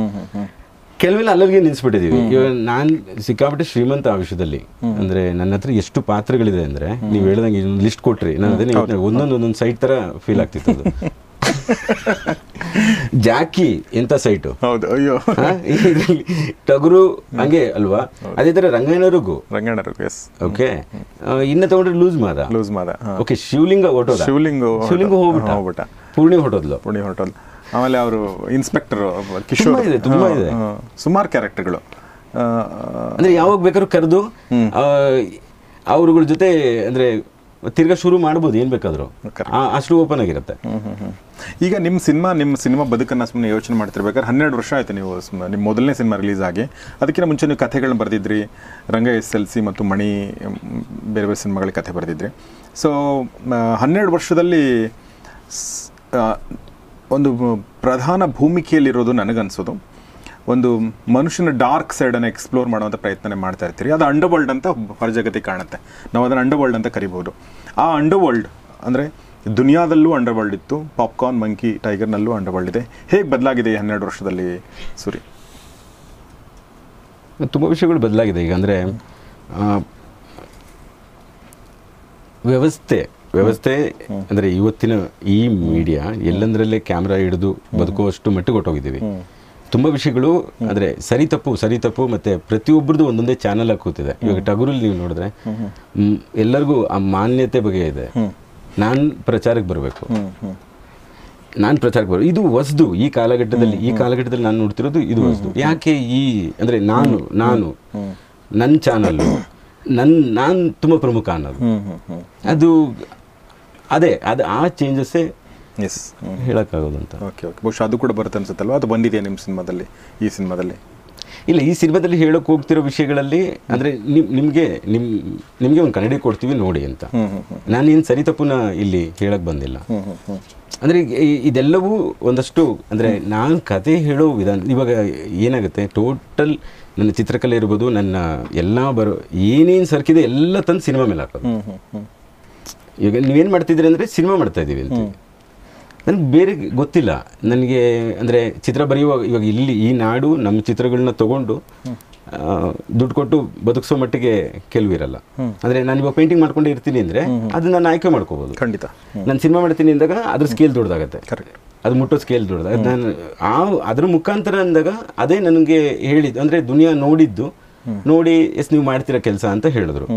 ಕೆಲವೆಲ್ಲ ಅಲ್ಲಿಗೆ ನಿಲ್ಸ್ಬಿಟ್ಟಿದೀವಿ. ಇವಾಗ ನಾನು ಸಿಕ್ಕಾಪಟ್ಟೆ ಶ್ರೀಮಂತ ಆ ವಿಷಯದಲ್ಲಿ. ಅಂದ್ರೆ ನನ್ನ ಹತ್ರ ಎಷ್ಟು ಪಾತ್ರಗಳಿದೆ ಅಂದ್ರೆ ನೀವು ಹೇಳ್ದಂಗೆ ಲಿಸ್ಟ್ ಕೊಟ್ರಿ. ನಾನು ಅದನ್ನ ಒಂದೊಂದು ಒಂದೊಂದು ಸೈಟ್ ತರ ಫೀಲ್ ಆಗ್ತಿತ್ತು ಅದು. ಜಾಕಿ ಎಂತ ಸೈಟು. ಹೌದು ಅಯ್ಯೋ. ಟಗರು ಹಂಗೆ ಅಲ್ವಾ? ಅದೇ ತರ ಎಸ್ ಓಕೆ. ಇನ್ನ ತಗೊಂಡ್ರೆ ಲೂಸ್ ಮಾದ? ಲೂಸ್ ಮಾದ ಓಕೆ ಶಿವಲಿಂಗ ಹೊಟ್ಟೋದ ಶಿವಲಿಂಗ ಶಿವಲಿಂಗ ಹೋಗ್ಬಿಟ್ಟ? ಹೋಗ್ಬಿಟ್ಟ. ಪೂರ್ಣಿ ಹೊಟ್ಟೋದ್ಲು ಪೂರ್ಣಿ ಹೋಟೋದ್ ಆಮೇಲೆ ಅವರು ಇನ್ಸ್ಪೆಕ್ಟರ್ ಕಿಶೋರ್. ಇದೆ, ತುಂಬಾ ಇದೆ. ಸುಮಾರು ಕ್ಯಾರೆಕ್ಟರ್ಗಳು ಅಂದ್ರೆ ಯಾವಾಗ ಬೇಕಾದ್ರೂ ಕರೆದು ಅವ್ರಗಳ ಜೊತೆ ಅಂದ್ರೆ ತಿರ್ಗಾ ಶುರು ಮಾಡ್ಬೋದು ಏನ್ ಬೇಕಾದರೂ. ಆ- ಅಷ್ಟು ಓಪನ್ ಆಗಿರುತ್ತೆ. ಈಗ ನಿಮ್ಮ ಸಿನಿಮಾ ನಿಮ್ಮ ಸಿನಿಮಾ ಬದುಕನ್ನು ಸುಮ್ಮನೆ ಯೋಚನೆ ಮಾಡ್ತಿರ್ಬೇಕಾದ್ರೆ ಹನ್ನೆರಡು ವರ್ಷ ಆಯಿತು ನೀವು ನಿಮ್ಮ ಮೊದಲನೇ ಸಿನಿಮಾ ರಿಲೀಸ್ ಆಗಿ. ಅದಕ್ಕಿಂತ ಮುಂಚೆ ನೀವು ಕಥೆಗಳನ್ನ ಬರೆದಿದ್ರಿ. ರಂಗ ಎಸ್ ಎಲ್ ಸಿ ಮತ್ತು ಮಣಿ ಬೇರೆ ಬೇರೆ ಸಿನಿಮಾಗಳಿಗೆ ಕಥೆ ಬರೆದಿದ್ರಿ. ಸೊ ಹನ್ನೆರಡು ವರ್ಷದಲ್ಲಿ ಒಂದು ಪ್ರಧಾನ ಭೂಮಿಕೆಯಲ್ಲಿರೋದು ನನಗನ್ಸೋದು. ಒಂದು ಮನುಷ್ಯನ ಡಾರ್ಕ್ ಸೈಡನ್ನು ಎಕ್ಸ್ಪ್ಲೋರ್ ಮಾಡುವಂಥ ಪ್ರಯತ್ನ ಮಾಡ್ತಾ ಇರ್ತೀರಿ. ಅದು ಅಂಡರ್ ವರ್ಲ್ಡ್ ಅಂತ ಹೊರ ಜಗತ್ತಿಗೆ ಕಾಣುತ್ತೆ. ನಾವು ಅದನ್ನು ಅಂಡರ್ ವರ್ಲ್ಡ್ ಅಂತ ಕರಿಬೋದು. ಆ ಅಂಡರ್ ವರ್ಲ್ಡ್ ಅಂದರೆ ದುನಿಯಾದಲ್ಲೂ ಅಂಡರ್ ವರ್ಲ್ಡ್ ಇತ್ತು. ಪಾಪ್ಕಾರ್ನ್ ಮಂಕಿ ಟೈಗರ್ನಲ್ಲೂ ಅಂಡರ್ ವರ್ಲ್ಡ್ ಇದೆ. ಹೇಗೆ ಬದಲಾಗಿದೆ ಈ ಹನ್ನೆರಡು ವರ್ಷದಲ್ಲಿ ಸೂರಿ? ತುಂಬ ವಿಷಯಗಳು ಬದಲಾಗಿದೆ. ಈಗ ಅಂದರೆ ವ್ಯವಸ್ಥೆ ವ್ಯವಸ್ಥೆ ಅಂದರೆ ಇವತ್ತಿನ ಈ ಮೀಡಿಯಾ ಎಲ್ಲಂದ್ರಲ್ಲೇ ಕ್ಯಾಮ್ರಾ ಹಿಡಿದು ಬದುಕುವಷ್ಟು ಮಟ್ಟಿಗೆ ಹೊಟ್ಟೋಗಿದ್ದೀವಿ ತುಂಬ ವಿಷಯಗಳು ಅಂದರೆ ಸರಿ ತಪ್ಪು ಸರಿ ತಪ್ಪು ಮತ್ತು ಪ್ರತಿಯೊಬ್ಬರದ್ದು ಒಂದೊಂದೇ ಚಾನಲ್ ಕೂತಿದೆ. ಇವಾಗ ಟಗುರಲ್ಲಿ ನೀವು ನೋಡಿದ್ರೆ ಎಲ್ಲರಿಗೂ ಆ ಮಾನ್ಯತೆ ಬಗ್ಗೆ ಇದೆ. ನಾನು ಪ್ರಚಾರಕ್ಕೆ ಬರಬೇಕು. ನಾನು ಪ್ರಚಾರಕ್ಕೆ ಬರೋ ಇದು ಹೊಸದು ಈ ಕಾಲಘಟ್ಟದಲ್ಲಿ ಈ ಕಾಲಘಟ್ಟದಲ್ಲಿ ನಾನು ನೋಡ್ತಿರೋದು ಇದು ಹೊಸದು. ಯಾಕೆ ಈ ಅಂದರೆ ನಾನು ನಾನು ನನ್ನ ಚಾನಲ್ಲು ನನ್ನ ನಾನು ತುಂಬ ಪ್ರಮುಖ ಅನ್ನೋದು. ಅದು ಅದೇ ಅದು ಆ ಚೇಂಜಸ್ಸೇ ಎಸ್ ಹೇಳೋಕ್ಕಾಗೋದು ಅಂತ ಓಕೆ ಓಕೆ ಬಹುಶಃ ಅದು ಕೂಡ ಬರುತ್ತೆ ಅನ್ಸುತ್ತಲ್ವಾ? ಅದು ಬಂದಿದೆಯಾ ನಿಮ್ಮ ಸಿನಿಮಾದಲ್ಲಿ ಈ ಸಿನಿಮಾದಲ್ಲಿ? ಇಲ್ಲ ಈ ಸಿನಿಮಾದಲ್ಲಿ ಹೇಳೋಕೆ ಹೋಗ್ತಿರೋ ವಿಷಯಗಳಲ್ಲಿ ಅಂದರೆ ನಿಮ್ ನಿಮಗೆ ನಿಮ್ಮ ನಿಮಗೆ ಒಂದು ಕನ್ನಡಿ ಕೊಡ್ತೀವಿ ನೋಡಿ ಅಂತ. ನಾನೇನು ಸರಿ ತಪ್ಪುನ ಇಲ್ಲಿ ಹೇಳಕ್ಕೆ ಬಂದಿಲ್ಲ. ಅಂದರೆ ಇದೆಲ್ಲವೂ ಒಂದಷ್ಟು ಅಂದರೆ ನಾನು ಕತೆ ಹೇಳೋ ವಿಧಾನ ಇವಾಗ ಏನಾಗುತ್ತೆ ಟೋಟಲ್ ನನ್ನ ಚಿತ್ರಕಲೆ ಇರ್ಬೋದು ನನ್ನ ಎಲ್ಲ ಬರೋ ಏನೇನು ಸರ್ಕಿದೆ ಎಲ್ಲ ತಂದು ಸಿನಿಮಾ ಮೇಲೆ ಹಾಕೋದು. ಈಗ ನೀವೇನು ಮಾಡ್ತಿದ್ದೀರಿ ಅಂದರೆ ಸಿನಿಮಾ ಮಾಡ್ತಾ ಇದ್ದೀವಿ ಅಂತ. ನನಗೆ ಬೇರೆ ಗೊತ್ತಿಲ್ಲ. ನನಗೆ ಅಂದರೆ ಚಿತ್ರ ಬರೆಯುವಾಗ ಇವಾಗ ಇಲ್ಲಿ ಈ ನಾಡು ನಮ್ಮ ಚಿತ್ರಗಳನ್ನ ತಗೊಂಡು ದುಡ್ಡು ಕೊಟ್ಟು ಬದುಕಿಸೋ ಮಟ್ಟಿಗೆ ಕೆಲವಿರಲ್ಲ ಅಂದರೆ ನಾನು ಇವಾಗ ಪೇಂಟಿಂಗ್ ಮಾಡ್ಕೊಂಡೇ ಇರ್ತೀನಿ ಅಂದರೆ ಅದು ನಾನು ಆಯ್ಕೆ ಮಾಡ್ಕೋಬೋದು. ಖಂಡಿತ. ನಾನು ಸಿನಿಮಾ ಮಾಡ್ತೀನಿ ಅಂದಾಗ ಅದ್ರ ಸ್ಕೇಲ್ ದೊಡ್ಡದಾಗತ್ತೆ. ಕರೆಕ್ಟ್ ಅದು ಮುಟ್ಟೋ ಸ್ಕೇಲ್ ದೊಡ್ಡದಾಗ ನಾನು ಆ ಅದ್ರ ಮುಖಾಂತರ ಅಂದಾಗ ಅದೇ ನನಗೆ ಹೇಳಿದ್ದು ಅಂದರೆ ದುನಿಯಾ ನೋಡಿದ್ದು ನೋಡಿ ಎಸ್ ನೀವು ಮಾಡ್ತೀರಾ ಕೆಲಸ ಅಂತ ಹೇಳಿದ್ರು.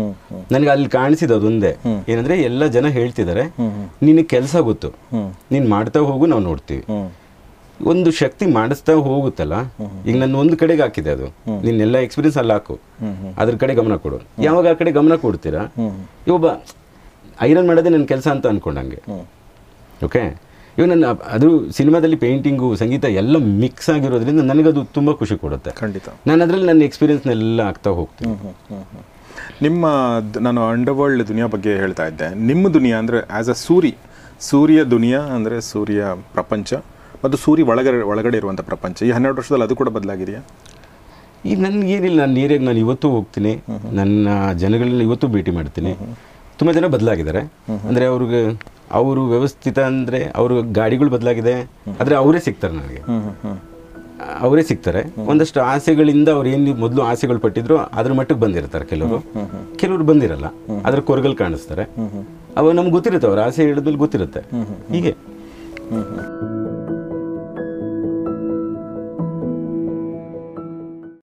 ನನಗೆ ಅಲ್ಲಿ ಕಾಣಿಸಿದ ಅದೊಂದೇ. ಏನಂದ್ರೆ ಎಲ್ಲ ಜನ ಹೇಳ್ತಿದ್ದಾರೆ ನಿನ್ನ ಕೆಲಸ ಗೊತ್ತು. ನೀನ್ ಮಾಡ್ತಾ ಹೋಗು ನಾವು ನೋಡ್ತೀವಿ. ಒಂದು ಶಕ್ತಿ ಮಾಡಿಸ್ತಾ ಹೋಗುತ್ತಲ್ಲ ಈಗ ನನ್ನ ಒಂದು ಕಡೆಗೆ ಹಾಕಿದೆ ಅದು. ನಿನ್ನೆಲ್ಲ ಎಕ್ಸ್ಪೀರಿಯನ್ಸ್ ಅಲ್ಲಿ ಹಾಕು. ಅದ್ರ ಕಡೆ ಗಮನ ಕೊಡು. ಯಾವಾಗ ಆ ಕಡೆ ಗಮನ ಕೊಡ್ತೀರಾ? ಒಬ್ಬ ಐರನ್ ಮಾಡೋದೇ ನನ್ನ ಕೆಲಸ ಅಂತ ಅನ್ಕೊಂಡಂಗೆ. ಓಕೆ ಇವಾಗ ನನ್ನ ಅದು ಸಿನಿಮಾದಲ್ಲಿ ಪೇಂಟಿಂಗು ಸಂಗೀತ ಎಲ್ಲ ಮಿಕ್ಸ್ ಆಗಿರೋದ್ರಿಂದ ನನಗದು ತುಂಬ ಖುಷಿ ಕೊಡುತ್ತೆ. ಖಂಡಿತ. ನಾನು ಅದರಲ್ಲಿ ನನ್ನ ಎಕ್ಸ್ಪೀರಿಯನ್ಸ್ನೆಲ್ಲ ಆಗ್ತಾ ಹೋಗ್ತೀನಿ. ನಿಮ್ಮ ನಾನು ನಾನು ಅಂಡರ್ವರ್ಲ್ಡ್ ದುನಿಯಾ ಬಗ್ಗೆ ಹೇಳ್ತಾ ಇದ್ದೆ. ನಿಮ್ಮ ದುನಿಯಾ ಅಂದರೆ ಆ್ಯಸ್ ಅ ಸೂರಿ ಸೂರ್ಯ ದುನಿಯಾ ಅಂದರೆ ಸೂರ್ಯ ಪ್ರಪಂಚ ಮತ್ತು ಸೂರ್ಯ ಒಳಗಡೆ ಒಳಗಡೆ ಇರುವಂಥ ಪ್ರಪಂಚ. ಈ ಹನ್ನೆರಡು ವರ್ಷದಲ್ಲಿ ಅದು ಕೂಡ ಬದಲಾಗಿದೆಯಾ? ಈ ನನಗೇನಿಲ್ಲ ನಾನು ನೀರಿಗೆ ನಾನು ಇವತ್ತು ಹೋಗ್ತೀನಿ. ನನ್ನ ಜನಗಳನ್ನ ಇವತ್ತು ಭೇಟಿ ಮಾಡ್ತೀನಿ. ತುಂಬ ಜನ ಬದಲಾಗಿದ್ದಾರೆ. ಅಂದರೆ ಅವ್ರಿಗೆ ಅವರು ವ್ಯವಸ್ಥಿತ ಅಂದರೆ ಅವರು ಗಾಡಿಗಳು ಬದಲಾಗಿದೆ ಆದರೆ ಅವರೇ ಸಿಗ್ತಾರೆ ನನಗೆ. ಅವರೇ ಸಿಗ್ತಾರೆ. ಒಂದಷ್ಟು ಆಸೆಗಳಿಂದ ಅವ್ರು ಏನು ಮೊದಲು ಆಸೆಗಳು ಪಟ್ಟಿದ್ರು ಅದ್ರ ಮಟ್ಟಕ್ಕೆ ಬಂದಿರ್ತಾರೆ ಕೆಲವರು. ಕೆಲವರು ಬಂದಿರಲ್ಲ ಅದ್ರ ಕೊರಗಲ್ ಕಾಣಿಸ್ತಾರೆ. ಅವಾಗ ನಮ್ಗೆ ಗೊತ್ತಿರುತ್ತೆ ಅವ್ರ ಆಸೆ ಹೇಳಿದ್ಮೇಲೆ ಗೊತ್ತಿರುತ್ತೆ. ಹೀಗೆ.